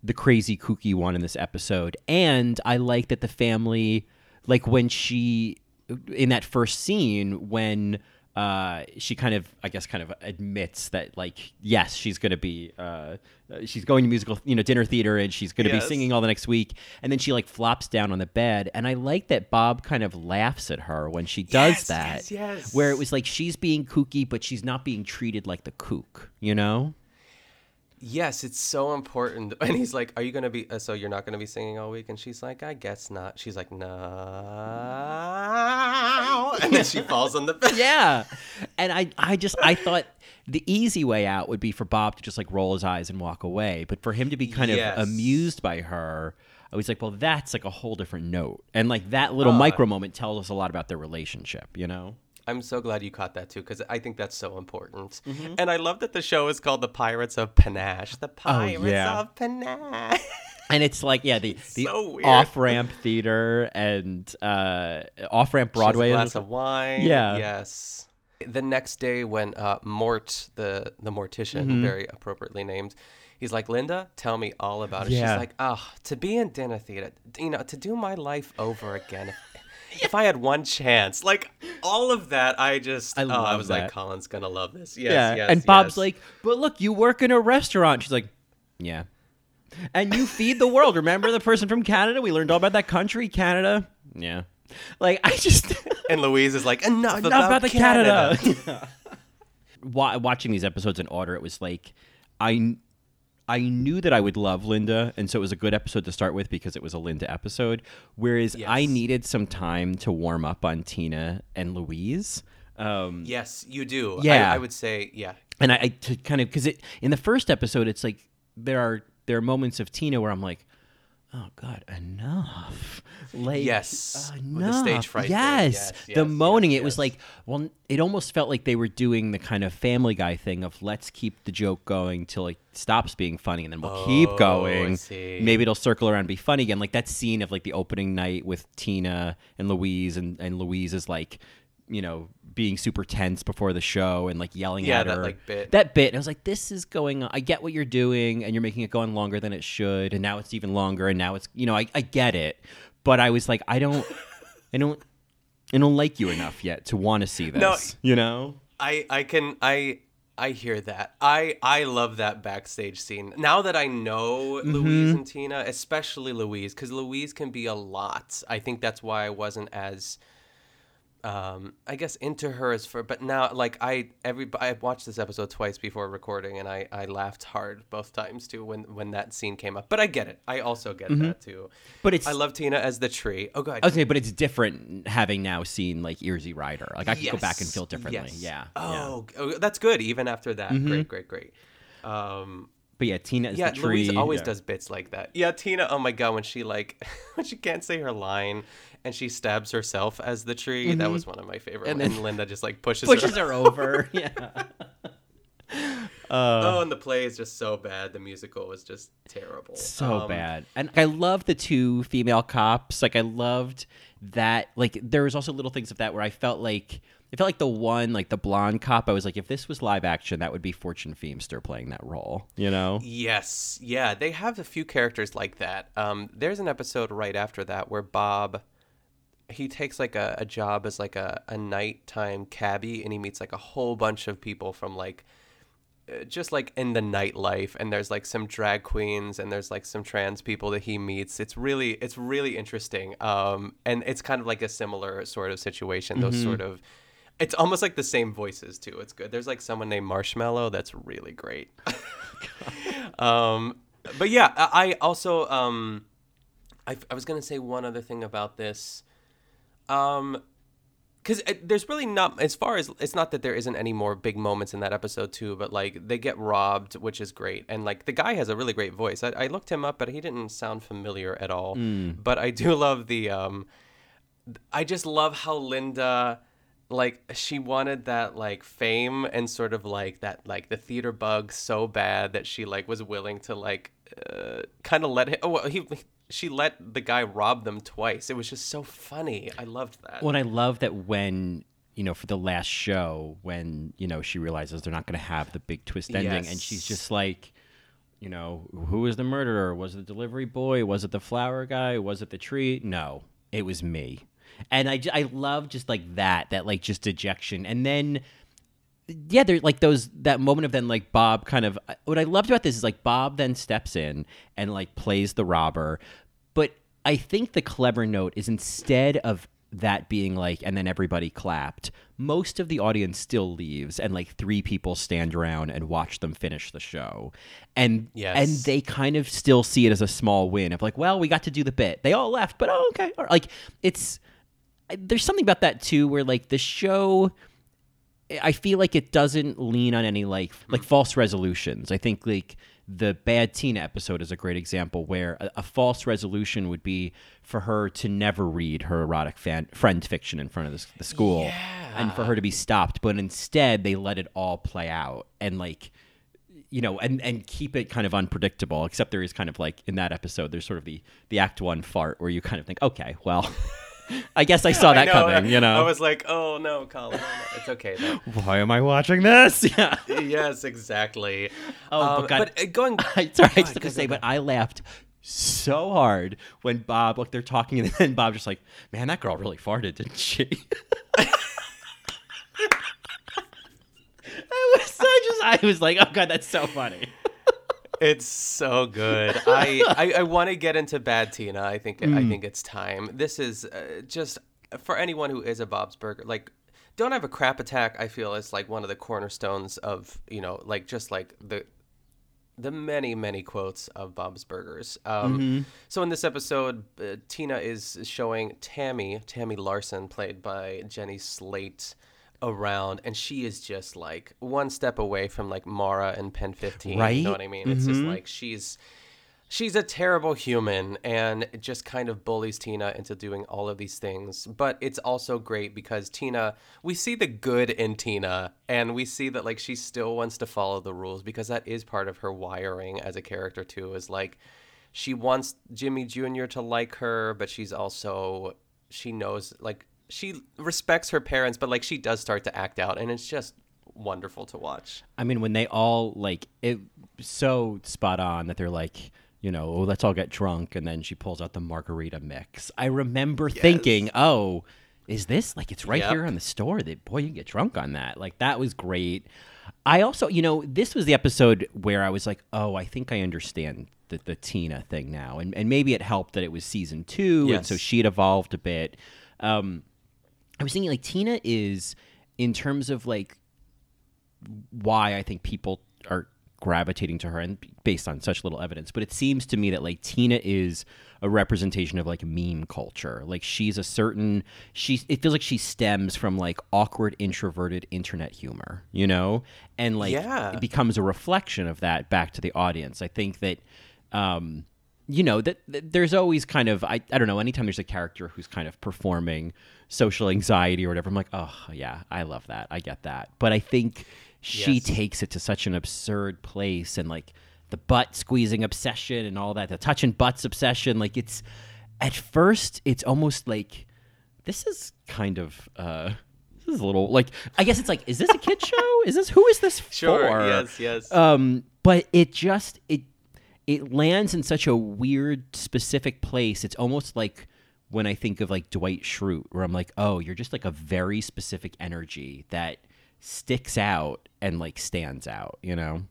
the crazy kooky one in this episode and i like that the family like when she in that first scene when uh she kind of i guess kind of admits that like yes she's gonna be uh she's going to musical you know dinner theater and she's gonna Yes. be singing all the next week and then she like flops down on the bed and i like that bob kind of laughs at her when she does Yes, that yes, yes. where it was like she's being kooky but she's not being treated like the kook you know Yes, it's so important. And he's like, "Are you gonna be? Uh, so you're not gonna be singing all week?" And she's like, "I guess not." She's like, "No," and then she falls on the bed. yeah and i i just i thought the easy way out would be for bob to just like roll his eyes and walk away but for him to be kind Yes. of amused by her i was like well that's like a whole different note and like that little Uh. micro moment tells us a lot about their relationship you know I'm so glad you caught that too, because I think that's so important. Mm-hmm. And I love that the show is called The Pirates of Panache. The Pirates Oh, yeah. of Panache. and it's like yeah the, the so off-ramp theater and uh off-ramp broadway She a glass of wine. Yeah. Yes. The next day, when uh, Mort, the the mortician, Mm-hmm. very appropriately named, he's like, "Linda, tell me all about it." Yeah. She's like, "Oh, to be in dinner theater, you know, to do my life over again." If, I had one chance, like all of that, I just, I oh, I was that. like, Colin's gonna love this. Yes, yeah yes, and bob's yes. like but look you work in a restaurant she's like yeah and you feed the world remember the person from canada we learned all about that country canada yeah like i just and Louise is like, enough, enough about, about the Canada. canada, Wa- watching these episodes in order it was like i I knew that I would love Linda, and so it was a good episode to start with because it was a Linda episode. Whereas I needed some time to warm up on Tina and Louise. Um, yes, you do. Yeah. I, I would say, yeah. and I, I to kind of because it in the first episode it's like there are there are moments of Tina where I'm like, oh God, enough. Like Yes, enough. the stage fright. Yes, Yes, the yes, moaning. yes, it was like well, it almost felt like they were doing the kind of Family Guy thing of let's keep the joke going till it stops being funny, and then we'll keep Oh, I going. Maybe it'll circle around and be funny again. Like that scene of like the opening night with Tina and Louise, and and Louise is like you know, being super tense before the show and like yelling Yeah, at that, her. like, bit. That bit. And I was like, this is going on. I get what you're doing and you're making it go on longer than it should. And now it's even longer. And now it's, you know, I, I get it. But I was like, I don't, I don't, I don't like you enough yet to want to see this. No. you know? I I can I I hear that. I I love that backstage scene. Now that I know Mm-hmm. Louise and Tina, especially Louise, because Louise can be a lot. I think that's why I wasn't as um I guess into her as for but now like I every I watched this episode twice before recording and I I laughed hard both times too when when that scene came up. But I get it. I also get that too. Mm-hmm. But it's- I love Tina as the tree. Oh god. Saying, but it's different having now seen like Earsy Rider. Like I could go back and feel differently. yes. Yeah. Oh, oh, that's good. Even after that, Mm-hmm. great, great, great. Um, But yeah, Tina is yeah, the tree. Louise always Yeah. does bits like that. Yeah, Tina. Oh my god, when she like when she can't say her line and she stabs herself as the tree, that was one of my favorite. Mm-hmm. And And, then Linda just like pushes Pushes her. her over. yeah. oh, and the play is just so bad. The musical was just terrible. so Um, bad. And I love the two female cops. Like I loved that. Like there was also little things of that where I felt like I felt like the one, like the blonde cop. I was like, if this was live action, that would be Fortune Feimster playing that role. You know? Yes, yeah, they have a few characters like that. Um, there's an episode right after that where Bob he takes like a, a job as like a, a nighttime cabbie and he meets like a whole bunch of people from like uh, just like in the nightlife and there's like some drag queens and there's like some trans people that he meets. It's really it's really interesting um and it's kind of like a similar sort of situation those sort of it's almost like the same voices too. It's good. There's like someone named marshmallow that's really great. Um but yeah i I also um I, I was gonna say one other thing about this um because there's really not as far as it's not that there isn't any more big moments in that episode too but like they get robbed which is great and like the guy has a really great voice. I, I looked him up but he didn't sound familiar at all. But i do love the um i just love how linda like she wanted that like fame and sort of like that like the theater bug so bad that she like was willing to like uh, kind of let him oh well, he she let the guy rob them twice it was just so funny i loved that Well, and I love that when you know for the last show when you know she realizes they're not going to have the big twist ending, and she's just like, you know, who was the murderer? Was it the delivery boy? Was it the flower guy? Was it the tree? No, it was me. And I, I love just like that, that like just dejection, and then yeah, there's like those that moment of then like Bob kind of uh, what I loved about this is like Bob then steps in and like plays the robber, I think the clever note is instead of that being like and then everybody clapped, most of the audience still leaves and like three people stand around and watch them finish the show. And Yes. and they kind of still see it as a small win of like, well, we got to do the bit. They all left, but oh okay. Or, Like it's there's something about that too where like the show I feel like it doesn't lean on any like like mm. false resolutions. I think like the bad Tina episode is a great example where a, a false resolution would be for her to never read her erotic fan, friend fiction in front of the, the school and for her to be stopped. But instead, they let it all play out and like you know and and keep it kind of unpredictable. Except there is kind of like in that episode, there's sort of the the act one fart where you kind of think, okay, well. I guess I saw that I know, coming, you know. I was like, oh no, Colin, oh, it's okay though. Why am I watching this? Yeah. yes, exactly. Oh, Um, but, God, but uh, going, I, sorry, I Go just ahead, have to say, but I laughed so hard when Bob, look, they're talking, and then Bob just like, man, that girl really farted, didn't she? I was, I just, I was like, oh god, that's so funny. It's so good. I I, I want to get into Bad Tina. I think Mm. I think it's time. This is uh, just for anyone who is a Bob's Burger. Like, don't have a crap attack. I feel is like one of the cornerstones of you know like just like the the many many quotes of Bob's Burgers. Um, Mm-hmm. So in this episode, uh, Tina is showing Tammy Tammy Larsen, played by Jenny Slate. Around and she is just like one step away from like Maura and Pen 15 Right. you know what I mean it's just Mhm. like she's she's a terrible human and just kind of bullies Tina into doing all of these things. But it's also great because Tina, we see the good in Tina and we see that like she still wants to follow the rules because that is part of her wiring as a character too is like she wants Jimmy Jr. to like her, but she's also she knows like she respects her parents, but like she does start to act out, and it's just wonderful to watch. I mean, when they all like it, so spot on that they're like, you know, oh, let's all get drunk, and then she pulls out the margarita mix. I remember yes. thinking, oh, is this like it's right yep. here on the store? That boy, you can get drunk on that. Like that was great. I also, you know, this was the episode where I was like, oh, I think I understand the, the Tina thing now, and and maybe it helped that it was season two, yes. and so she had evolved a bit. Um, I was thinking like Tina is in terms of like why I think people are gravitating to her and based on such little evidence but it seems to me that like tina is a representation of like meme culture. Like she's a certain she it feels like she stems from like awkward introverted internet humor you know? And like yeah. it becomes a reflection of that back to the audience. I think that um you know that, that, there's always kind of I, I don't know anytime there's a character who's kind of performing social anxiety or whatever i'm like oh yeah i love that i get that but i think she yes. takes it to such an absurd place and like the butt squeezing obsession and all that, the touching butts obsession. Like it's at first, it's almost like this is kind of uh this is a little like I guess it's like, is this a kid show? Is this who is this sure, for? Yes, yes. Um, but it just it it lands in such a weird specific place. It's almost like when I think of like Dwight Schrute, where I'm like, oh, you're just like a very specific energy that sticks out and like stands out, you know?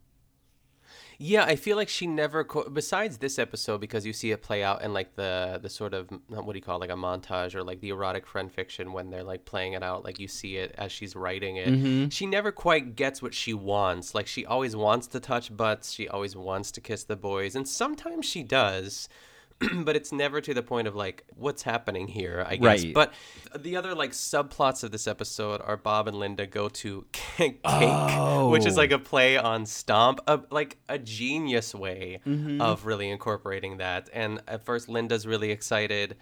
Yeah, I feel like she never. Co- besides this episode, because you see it play out in like the the sort of what do you call it, like a montage or like the erotic friend fiction when they're like playing it out, like you see it as she's writing it. Mm-hmm. She never quite gets what she wants. Like she always wants to touch butts. She always wants to kiss the boys, and sometimes she does. but it's never to the point of like what's happening here i guess right. but the other like subplots of this episode are bob and linda go to cake oh. which is like a play on stomp a, like a genius way mm-hmm. of really incorporating that and at first linda's really excited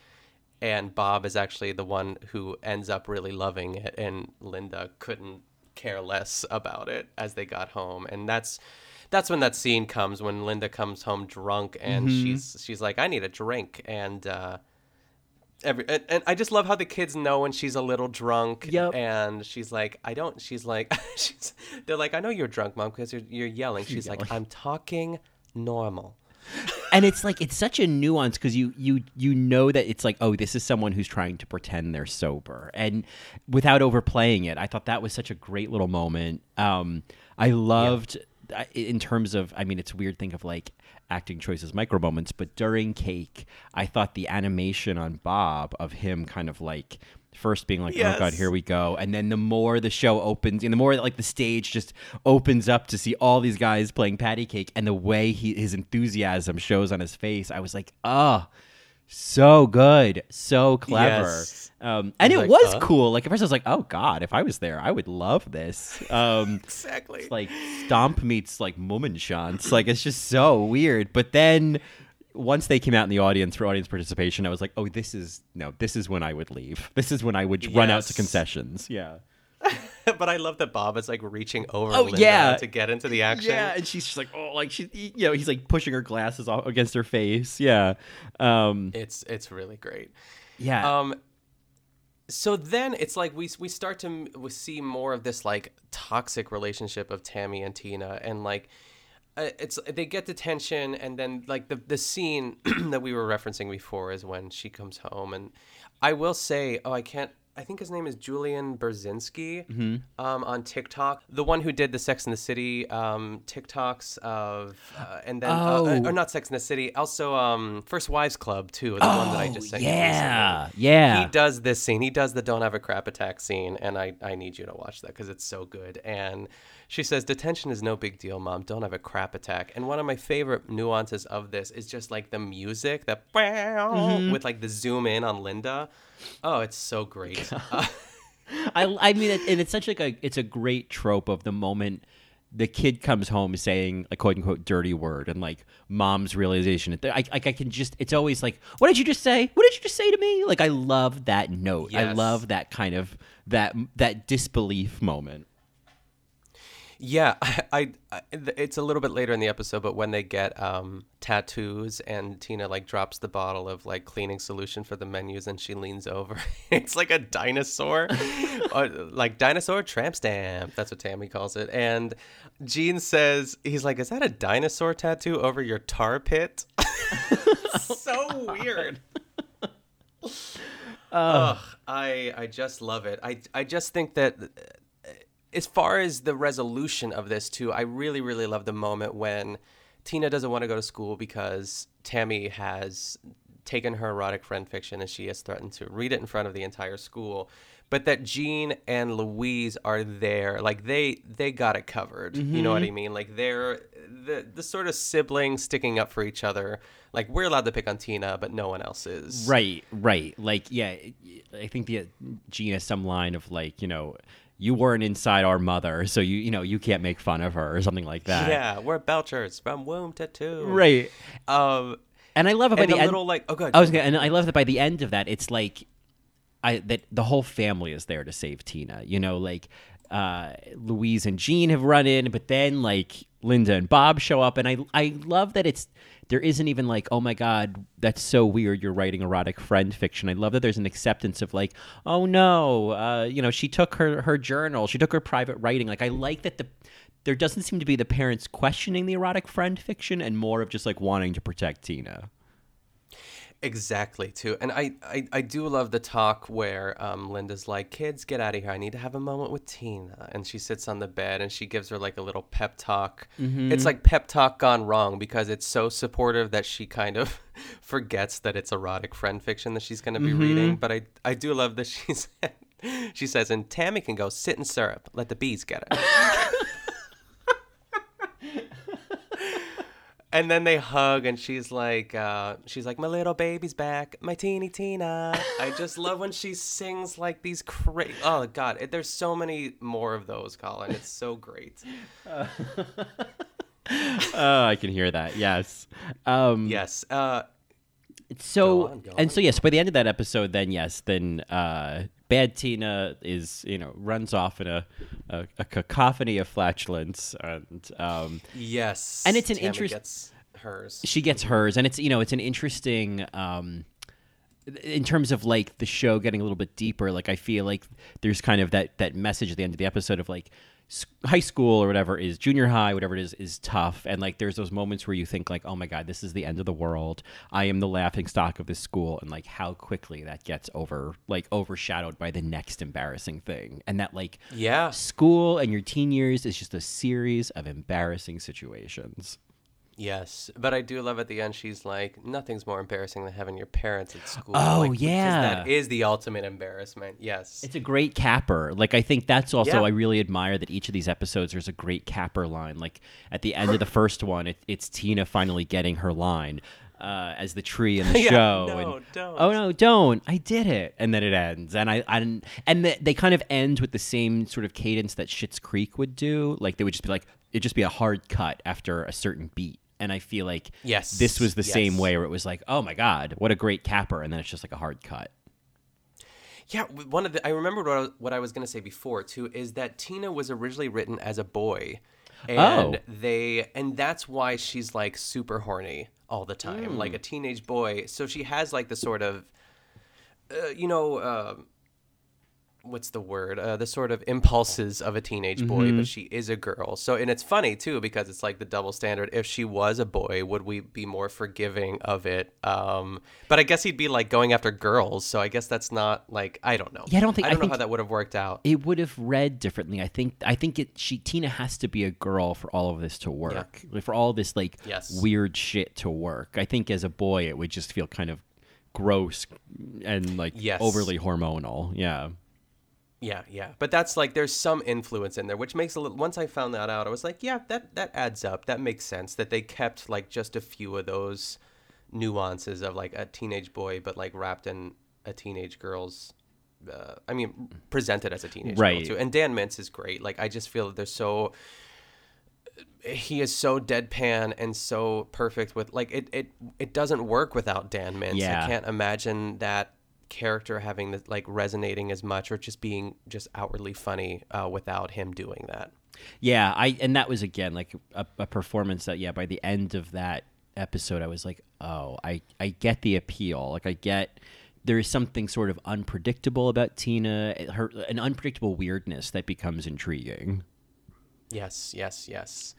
and bob is actually the one who ends up really loving it and linda couldn't care less about it as they got home and that's that's when that scene comes when Linda comes home drunk and mm-hmm. she's she's like, I need a drink and. uh Every, and, and, I just love how the kids know when she's a little drunk. Yep. And she's like, I don't. She's like, she's. They're like, I know you're drunk, mom, because you're, you're yelling. She's yelling. like, I'm talking normal. and it's like it's such a nuance because you you you know that it's like oh this is someone who's trying to pretend they're sober and without overplaying it i thought that was such a great little moment um i loved in terms of, I mean, it's a weird thing of like acting choices, micro moments, but during Cake, I thought the animation on Bob of him kind of like first being like, yes. oh god, here we go, and then the more the show opens, and the more like the stage just opens up to see all these guys playing patty cake, and the way he his enthusiasm shows on his face, I was like, oh, so good, so clever. Yes. Um, and it like, was huh? cool. Like at first, I was like, "Oh God, if I was there, I would love this." Um, exactly. It's like Stomp meets like Mummenschanz. Like it's just so weird. But then once they came out in the audience for audience participation, I was like, "Oh, this is no, this is when I would leave. This is when I would yes. run out to concessions." Yeah. but I love that Bob is like reaching over oh, Linda yeah. to get into the action. Yeah, and she's just like, oh, like she, you know, he's like pushing her glasses off against her face. Yeah, um, it's it's really great. Yeah. Um, so then it's like we we start to we see more of this like toxic relationship of Tammy and Tina and like uh, it's they get detention and then like the the scene that we were referencing before is when she comes home and I will say oh I can't I think his name is Julian Burzynski mm-hmm. um, on TikTok. The one who did the Sex in the City um, TikToks of, uh, and then, oh. uh, or not Sex in the City, also um, First Wives Club too, the oh, one that I just sent yeah, Yeah, He does this scene. He does the Don't Have a Crap Attack scene, and I, I need you to watch that because it's so good. And she says, Detention is no big deal, mom. Don't have a crap attack. And one of my favorite nuances of this is just like the music, the mm-hmm. with like the zoom in on Linda. Oh, it's so great. I I mean, it, and it's such like a it's a great trope of the moment the kid comes home saying a quote unquote dirty word and like mom's realization. I, I, I can just, it's always like, what did you just say? What did you just say to me? Like, I love that note. Yes. I love that kind of, that, that disbelief moment. Yeah, I, I, it's a little bit later in the episode, but when they get um, tattoos and Tina like drops the bottle of like cleaning solution for the menus and she leans over, it's like a dinosaur, uh, like dinosaur tramp stamp. That's what Tammy calls it. And Gene says he's like, "Is that a dinosaur tattoo over your tar pit?" so weird. Ugh, I I just love it. I I just think that as far as the resolution of this too, I really really love the moment when Tina doesn't want to go to school because Tammy has taken her erotic friend fiction and she has threatened to read it in front of the entire school. But that Gene and Louise are there, like they they got it covered. Mm-hmm. You know what I mean? Like they're the the sort of siblings sticking up for each other. Like we're allowed to pick on Tina, but no one else is. Right, right. Like yeah, I think the Gene has some line of like you know you weren't inside our mother, so you you know you can't make fun of her or something like that. Yeah, we're Belchers from womb to tomb. Right. Um, and I love it by the end. little like oh good. I was gonna, and I love that by the end of that, it's like, I that the whole family is there to save Tina. You know, like uh, Louise and Gene have run in, but then like Linda and Bob show up, and I I love that it's there isn't even like oh my god that's so weird you're writing erotic friend fiction. I love that there's an acceptance of like oh no uh, you know she took her her journal, she took her private writing. Like I like that the there doesn't seem to be the parents questioning the erotic friend fiction and more of just like wanting to protect Tina. Exactly, too. And I, I, I do love the talk where um, Linda's like, kids, get out of here. I need to have a moment with Tina. And she sits on the bed and she gives her like a little pep talk. Mm-hmm. It's like pep talk gone wrong because it's so supportive that she kind of forgets that it's erotic friend fiction that she's going to be Mhm. reading. But I, I do love that she's she says, and Tammy can go sit in syrup. Let the bees get it. And then they hug, and she's like, uh, she's like, my little baby's back, my teeny Tina. I just love when she sings like these crazy. Oh God, it, there's so many more of those, Colin. It's so great. oh, I can hear that. Yes. Um, yes. Uh, so on, go and so yes. By the end of that episode, then yes, then uh, Bad Tina is you know runs off in a a, a cacophony of flatulence and um, yes, and it's an Tammy interest. gets hers. She gets hers, and it's you know it's an interesting. Um, in terms of like the show getting a little bit deeper, like I feel like there's kind of that that message at the end of the episode of like high school or whatever is junior high, whatever it is, is tough, and like there's those moments where you think like, oh my god, this is the end of the world. I am the laughing stock of this school, and like how quickly that gets over like overshadowed by the next embarrassing thing, and that like Yeah. school and your teen years is just a series of embarrassing situations. Yes, but I do love at the end. She's like, nothing's more embarrassing than having your parents at school. Oh, like, yeah. that is the ultimate embarrassment. Yes, It's a great capper. Like I think that's also Yeah. I really admire that each of these episodes there's a great capper line. Like at the end of the first one, it, it's Tina finally getting her line uh, as the tree in the Yeah, show. no, and, don't. Oh no, don't! I did it, and then it ends, and I, I didn't- and the, they kind of end with the same sort of cadence that Schitt's Creek would do. Like they would just be like it'd just be a hard cut after a certain beat. And I feel like Yes, this was the same way where it was like, oh my god, what a great capper, and then it's just like a hard cut. Yeah, one of the I remember what I was, what I was going to say before too is that Tina was originally written as a boy, and Oh. they and that's why she's like super horny all the time, like Mm. a teenage boy. So she has like the sort of, uh, you know, uh, what's the word? Uh, the sort of impulses of a teenage boy, Mhm. but she is a girl. So and it's funny too because it's like the double standard. If she was a boy, would we be more forgiving of it? Um, but I guess he'd be like going after girls. So I guess that's not like I don't know. Yeah, I don't think- I I don't know how that would have worked out. it would have read differently. I think I think it she Tina has to be a girl for all of this to work. Like, For all this like Yes. weird shit to work. I think as a boy it would just feel kind of gross and like Yes. overly hormonal. Yeah. Yeah, yeah. But that's like there's some influence in there, which makes a little. Once I found that out, I was like, yeah, that that adds up. That makes sense. That they kept like just a few of those nuances of like a teenage boy, but like wrapped in a teenage girl's. Uh, I mean, presented as a teenage Right. girl too. And Dan Mintz is great. Like I just feel that they're so. He is so deadpan and so perfect with like it. It it doesn't work without Dan Mintz. Yeah. I can't imagine that character having the, like resonating as much or just being just outwardly funny uh, without him doing that. Yeah, I and that was again like a, a performance that yeah by the end of that episode I was like oh I I get the appeal like I get there is something sort of unpredictable about Tina her an unpredictable weirdness that becomes intriguing. Yes, yes, yes.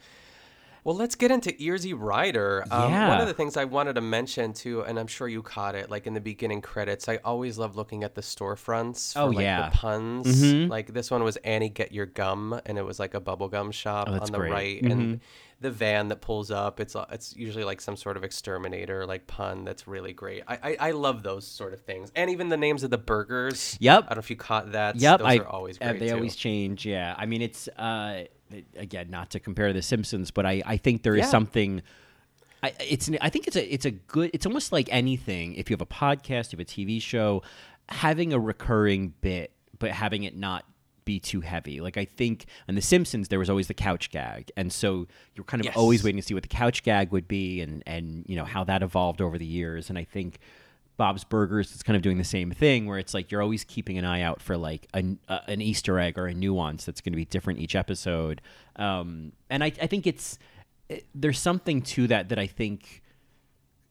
Well, let's get into Earsy Rider. Um, Yeah. One of the things I wanted to mention too, and I'm sure you caught it, like in the beginning credits, I always love looking at the storefronts. For, Oh, like, yeah. the puns. Mhm. Like this one was Annie Get Your Gum, and it was like a bubble gum shop Oh, on the great. right, Mhm. and the van that pulls up. It's uh, it's usually like some sort of exterminator like pun that's really great. I, I I love those sort of things, and even the names of the burgers. Yep. I don't know if you caught that. Yep, Those I, are always uh, great. they too. always change. Yeah, I mean it's uh, Uh, again not to compare to The Simpsons, but I, I think there is Yeah. something. I, it's I think it's a it's a good. It's almost like anything. If you have a podcast, you have a TV show, having a recurring bit, but having it not be too heavy. Like I think in The Simpsons, there was always the couch gag, and so you're kind of Yes. always waiting to see what the couch gag would be, and and you know how that evolved over the years. And I think Bob's Burgers is kind of doing the same thing, where it's like you're always keeping an eye out for like an, uh, an Easter egg or a nuance that's going to be different each episode. Um, and I, I think it's it, there's something to that that I think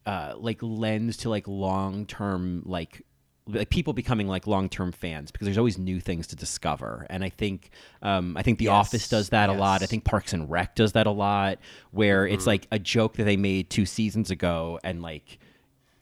uh, like lends to like long term like like people becoming like long term fans because there's always new things to discover. And I think um, I think The Yes, Office does that a lot. I think Parks and Rec does that a lot, where it's Mm-hmm. like a joke that they made two seasons ago, and like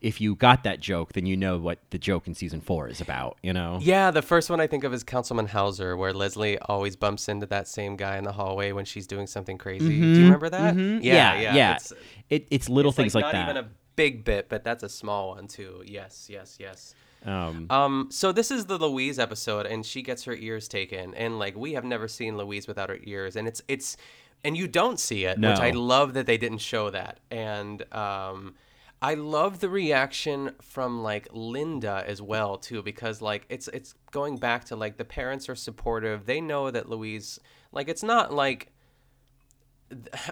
if you got that joke, then you know what the joke in season four is about. You know? Yeah, the first one I think of is Councilman Howser, where Leslie always bumps into that same guy in the hallway when she's doing something crazy. Do you remember that? Mhm. Yeah, yeah, yeah. yeah. It's, it, it's little it's things like, not that. Not even a big bit, but that's a small one too. Yes, yes, yes. um, Um, so this is the Louise episode, and she gets her ears taken, and like we have never seen Louise without her ears, and it's it's, and you don't see it, which I love that they didn't show that, and um, I love the reaction from like Linda as well too, because like it's it's going back to like the parents are supportive, they know that Louise, like it's not like.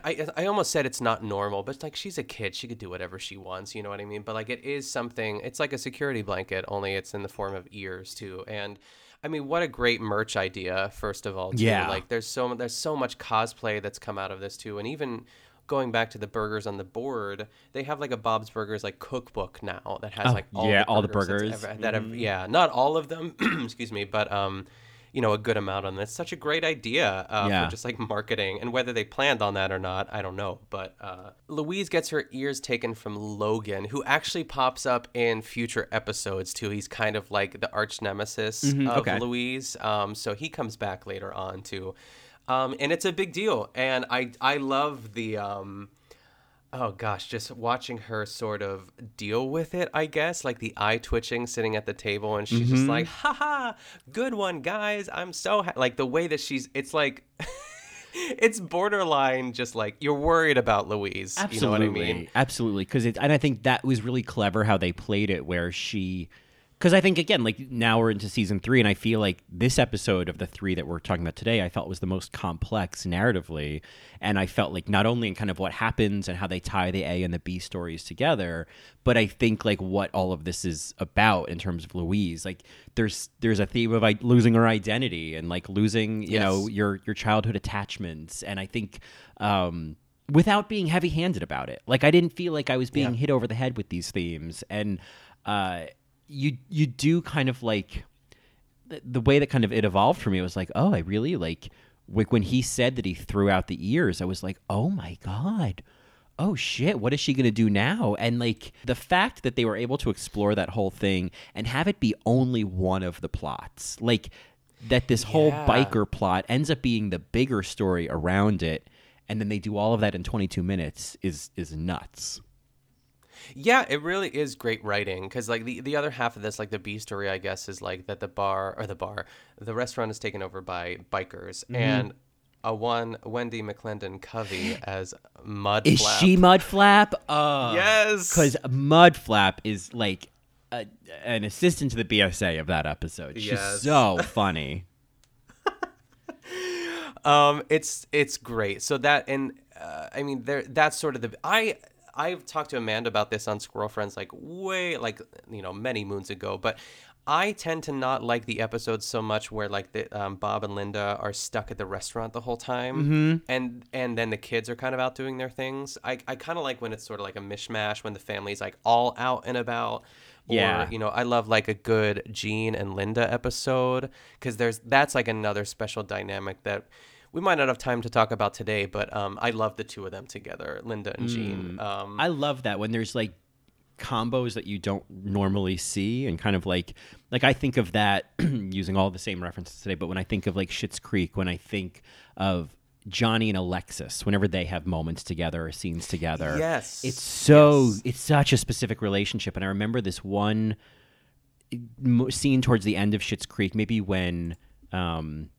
I, I almost said it's not normal, but it's like she's a kid. She could do whatever she wants. You know what I mean? But like it is something. It's like a security blanket, only it's in the form of ears too. And I mean, what a great merch idea! First of all, too. Yeah. Like there's so there's so much cosplay that's come out of this too, and even going back to the burgers on the board, they have like a Bob's Burgers like cookbook now that has Oh, like all yeah, the all the burgers, that's burgers. Mm-hmm. that have yeah, not all of them. excuse me, but um. You know, a good amount on this. Such a great idea uh, Yeah. for just like marketing and whether they planned on that or not i don't know but uh, louise gets her ears taken from logan who actually pops up in future episodes too he's kind of like the arch nemesis Mhm, of okay. louise um, so he comes back later on too um, and it's a big deal and i i love the um, Oh gosh, just watching her sort of deal with it, I guess, like the eye twitching sitting at the table and she's just Mhm. like, haha, good one, guys. I'm so ha-. like the way that she's it's like it's borderline just like you're worried about Louise. Absolutely, You know what I mean? absolutely. Because it, and I think that was really clever how they played it, where she, because I think again, like now we're into season three, and I feel like this episode of the three that we're talking about today, I felt was the most complex narratively, and I felt like not only in kind of what happens and how they tie the A and the B stories together, but I think like what all of this is about in terms of Louise. Like there's there's a theme of like losing her identity and like losing you know your your childhood attachments, and I think. um without being heavy-handed about it. Like I didn't feel like I was being Yeah. hit over the head with these themes, and uh, you you do kind of like the, the way that kind of it evolved for me was like, oh, I really like like when he said that he threw out the ears. I was like, oh my god. Oh shit, what is she going to do now? And like the fact that they were able to explore that whole thing and have it be only one of the plots. Like that this whole Yeah. biker plot ends up being the bigger story around it and then they do all of that in 22 minutes is is nuts. Yeah, it really is great writing because like the, the other half of this, like the B story, I guess, is like that the bar or the bar, the restaurant is taken over by bikers Mm-hmm. and a one Wendi McLendon-Covey as Mud. Is she Mudflap? Uh, Yes. Because Mudflap is like a, an assistant to the BSA of that episode. She's Yes. so funny. Um, it's it's great. So that and uh, I mean there that's sort of the I I've talked to Amanda about this on Squirrel Friends like way like you know many moons ago, but I tend to not like the episodes so much where like the um, Bob and Linda are stuck at the restaurant the whole time, Mhm. and and then the kids are kind of out doing their things. I I kind of like when it's sort of like a mishmash when the family's like all out and about. Or, Yeah. you know, I love like a good Gene and Linda episode because there's that's like another special dynamic that we might not have time to talk about today, but um, I love the two of them together, Linda and Gene. Mm. Um, I love that when there's like combos that you don't normally see and kind of like like I think of that using all the same references today, but when I think of like Schitt's Creek, when I think of Johnny and Alexis, whenever they have moments together or scenes together, Yes. it's so it's such a specific relationship. And I remember this one scene towards the end of Schitt's Creek, maybe when um,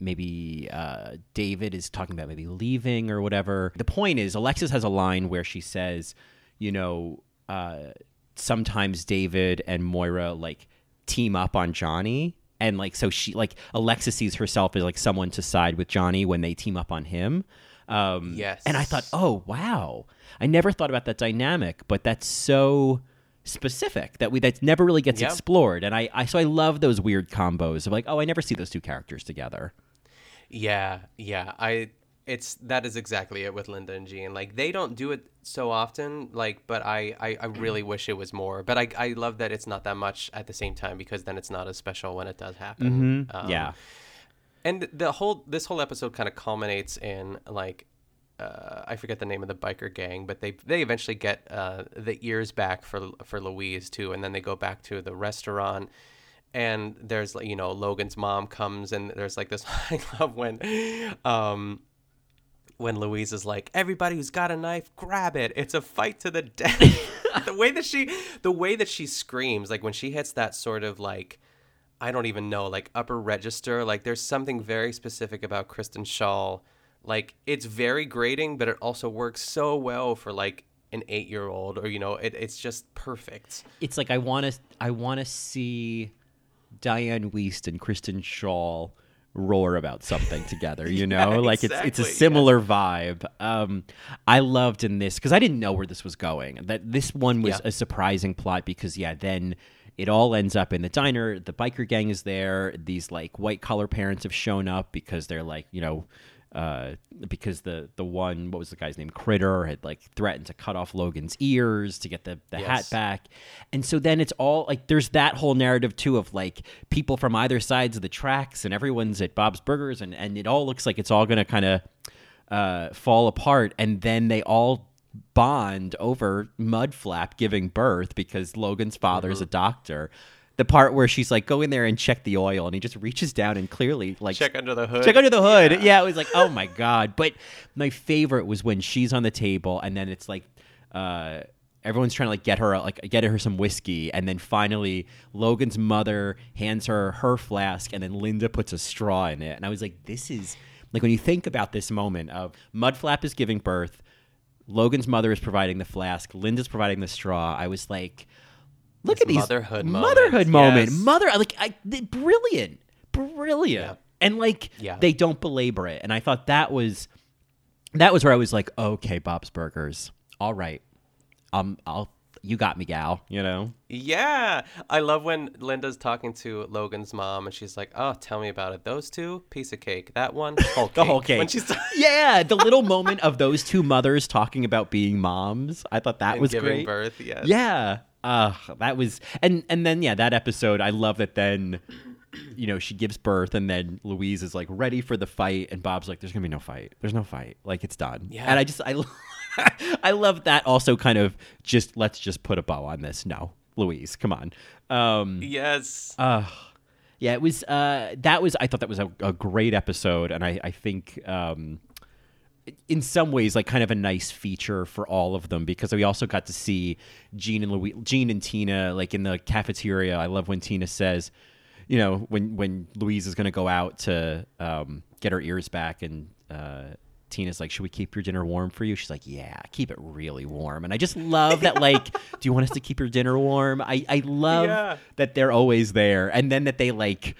maybe uh, David is talking about maybe leaving or whatever. The point is, Alexis has a line where she says, you know, uh, sometimes David and Moira like team up on Johnny. And like, so she, like, Alexis sees herself as like someone to side with Johnny when they team up on him. Um, Yes. And I thought, oh, wow. I never thought about that dynamic, but that's so specific that we that never really gets Yeah. explored. And I, I, so I love those weird combos of like, oh, I never see those two characters together. Yeah, yeah. I it's that is exactly it with Linda and Gene. Like they don't do it so often, like but I I, I really wish it was more. But I I love that it's not that much at the same time because then it's not as special when it does happen. Mhm. Yeah. And the whole this whole episode kind of culminates in like uh, I forget the name of the biker gang, but they they eventually get uh, the ears back for for Louise too, and then they go back to the restaurant. And there's like you know Logan's mom comes and there's like this I love when um when Louise is like everybody who's got a knife grab it it's a fight to the death the way that she the way that she screams like when she hits that sort of like I don't even know, like upper register. Like there's something very specific about Kristen Schaal. Like it's very grating, but it also works so well for like an eight year old or you know, it, it's just perfect. It's like I want to I want to see Diane Wiest and Kristen Schaal roar about something together, you know? Yeah, like it's it's a exactly, similar vibe. Um I loved in this cuz I didn't know where this was going. That this one was Yeah. a surprising plot because yeah, then it all ends up in the diner. The biker gang is there. These like white collar parents have shown up because they're like, you know, uh, because the the one what was the guy's name Critter had like threatened to cut off Logan's ears to get the the hat back, and so then it's all like there's that whole narrative too of like people from either sides of the tracks and everyone's at Bob's Burgers and and it all looks like it's all gonna kind of uh, fall apart, and then they all bond over Mudflap giving birth because Logan's father Mm-hmm. is a doctor. The part where she's like, go in there and check the oil, and he just reaches down and clearly like Check under the hood. Check under the hood. Yeah. it was like, oh my god. But my favorite was when she's on the table, and then it's like, uh, everyone's trying to like get her like get her some whiskey, and then finally Logan's mother hands her her flask, and then Linda puts a straw in it, and I was like, this is like when you think about this moment of Mudflap is giving birth. Logan's mother is providing the flask. Linda's providing the straw. I was like, look This at these motherhood moment, motherhood moment, yes. mother like I, they- brilliant, brilliant, and like Yeah. they don't belabor it. And I thought that was that was where I was like, okay, Bob's Burgers, all right, um, I'll you got me, gal. You know, Yeah. I love when Linda's talking to Logan's mom and she's like, Oh, tell me about it. Those two, piece of cake. That one, whole cake. the whole cake. When she's yeah, the little moment of those two mothers talking about being moms, I thought that And was giving great. birth, yes. Yeah. Uh, that was and and then yeah, that episode I love that then you know, she gives birth and then Louise is like ready for the fight and Bob's like there's going to be no fight. There's no fight. Like it's done. Yeah. And I just I I love that also kind of just let's just put a bow on this. No. Louise, come on. Um Yes. uh, yeah, it was. Uh, that was. I thought that was a, a great episode, and I, I think, um, in some ways, like kind of a nice feature for all of them because we also got to see Gene and Louis, Gene and Tina, like in the cafeteria. I love when Tina says, you know, when when Louise is going to go out to um, get her ears back, and uh, Tina's like, "Should we keep your dinner warm for you?" She's like, "Yeah, keep it really warm." And I just love that. Like, do you want us to keep your dinner warm? I I love Yeah. that they're always there, and then that they like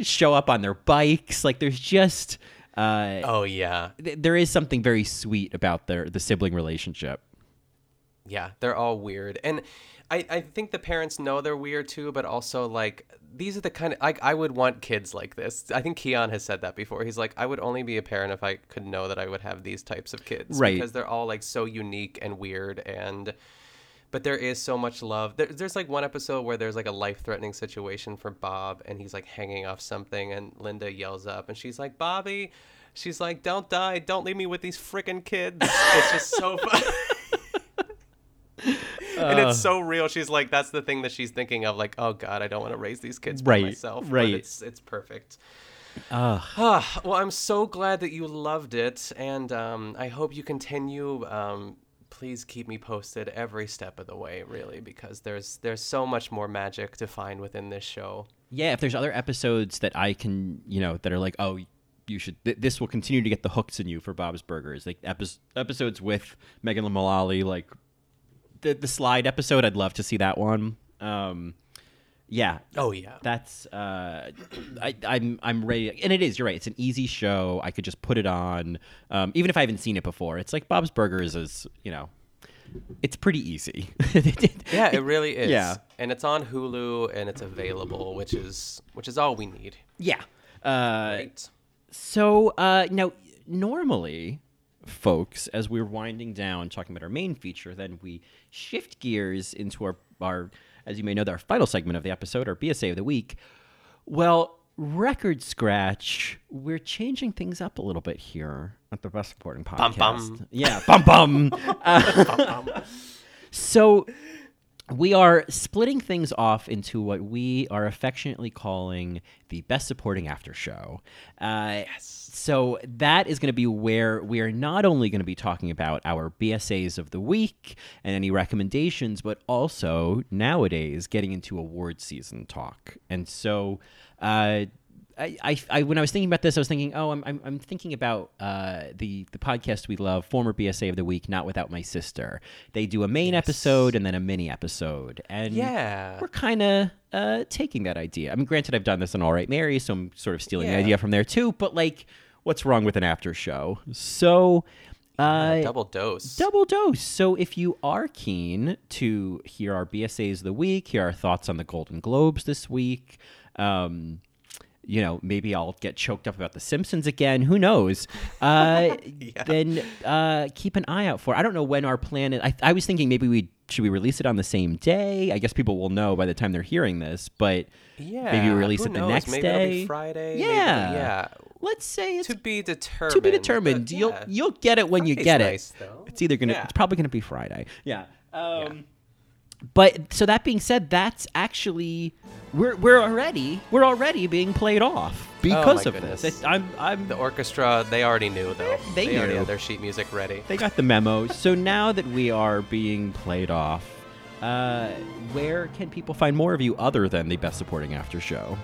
show up on their bikes. Like, there's just uh, Oh yeah. th- there is something very sweet about their the sibling relationship. Yeah, they're all weird. And I, I think the parents know they're weird too, but also like these are the kind of like I would want kids like this. I think Keon has said that before. He's like, I would only be a parent if I could know that I would have these types of kids. Right. Because they're all like so unique and weird and but there is so much love. There, there's like one episode where there's like a life threatening situation for Bob and he's like hanging off something and Linda yells up and she's like, Bobby, she's like, Don't die, don't leave me with these freaking kids. it's just so fun. and Uh. it's so real. She's like, that's the thing that she's thinking of. Like, oh god, I don't want to raise these kids by Right, myself. but right. it's it's perfect. Ah, well, I'm so glad that you loved it, and um, I hope you continue. Um, please keep me posted every step of the way, really, because there's there's so much more magic to find within this show. yeah, if there's other episodes that I can, you know, that are like, oh, you should, th- this will continue to get the hooks in you for Bob's Burgers. Like epi- episodes with Megan Mullally, like the the slide episode, I'd love to see that one. Um, yeah. Oh, yeah. That's uh, I, I'm I'm ready, and it is. You're right. It's an easy show. I could just put it on, um, even if I haven't seen it before. It's like Bob's Burgers is, you know, it's pretty easy. Yeah, it really is. Yeah. and it's on Hulu and it's available, which is which is all we need. Yeah. Uh, Right. So uh, now, normally, folks, as we're winding down talking about our main feature, then we shift gears into our, our as you may know, our final segment of the episode, our BSA of the week. Well, record scratch, we're changing things up a little bit here at the Best Supporting Podcast. Bum, bum. Yeah, bum bum. Uh, so we are splitting things off into what we are affectionately calling the best supporting after show. Uh, yes. So that is going to be where we are not only going to be talking about our BSAs of the week and any recommendations, but also nowadays getting into award season talk. And so. Uh, I, I, I, when I was thinking about this, I was thinking, oh, I'm, I'm, I'm thinking about uh, the the podcast we love, former BSA of the week, not without my sister. They do a main episode and then a mini episode, and Yeah. we're kind of uh, taking that idea. I mean, granted, I've done this on All Right Mary, so I'm sort of stealing Yeah. the idea from there too. But like, what's wrong with an after show? So. Uh, Double dose. Double dose. So if you are keen to hear our BSAs of the week, hear our thoughts on the Golden Globes this week, um, you know, maybe I'll get choked up about The Simpsons again. Who knows? Uh, Then uh, keep an eye out for. I don't know when our plan is. I, I was thinking maybe we should we release it on the same day. I guess people will know by the time they're hearing this, but Yeah. maybe we release it the knows? next maybe day. Friday. maybe- Yeah. yeah. Let's say it's To be determined. to be determined. but You'll you'll get it when you get nice, it. though. It's either gonna. Yeah. It's probably gonna be Friday. Yeah. Um, But so that being said, that's actually we're we're already we're already being played off because Oh of goodness. this. It, I'm I'm The orchestra, they already knew though. They already knew. had their sheet music ready. they got the memo. so now that we are being played off, uh, where can people find more of you other than the best supporting after show?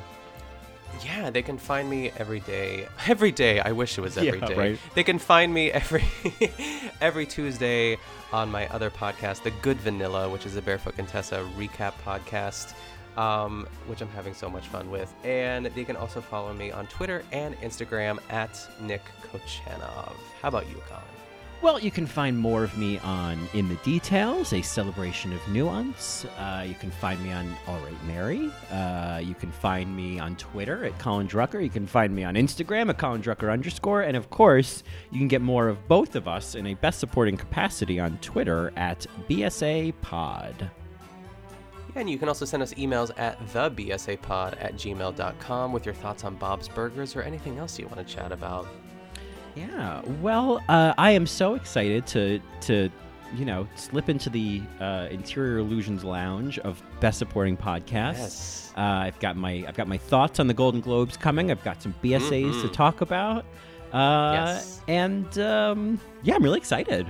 Yeah, they can find me every day. Every day. I wish it was every day. Yeah, right. They can find me every every Tuesday on my other podcast, The Good Vanilla, which is a Barefoot Contessa recap podcast, um, which I'm having so much fun with. And they can also follow me on Twitter and Instagram at Nick Kochanov. How about you, Colin? Well, you can find more of me on In the Details, a celebration of nuance. Uh, you can find me on All Right Mary. Uh, you can find me on Twitter at Colin Drucker. You can find me on Instagram at Colin Drucker underscore. And of course, you can get more of both of us in a best supporting capacity on Twitter at BSA Pod. And you can also send us emails at thebsapod at gmail.com with your thoughts on Bob's Burgers or anything else you want to chat about. Yeah, well, uh, I am so excited to to you know slip into the uh, Interior Illusions Lounge of Best Supporting Podcast. Yes. Uh, I've got my I've got my thoughts on the Golden Globes coming. I've got some BSAs to Mhm. talk about. Uh, Yes. And um, yeah, I'm really excited.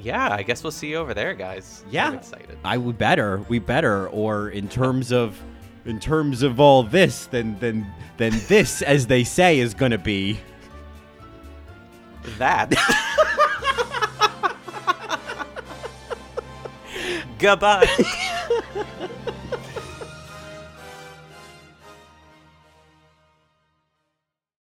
Yeah, I guess we'll see you over there, guys. Yeah. I'm excited. I would better, we better, or in terms of in terms of all this, then then then this, as they say, is gonna be That. Goodbye.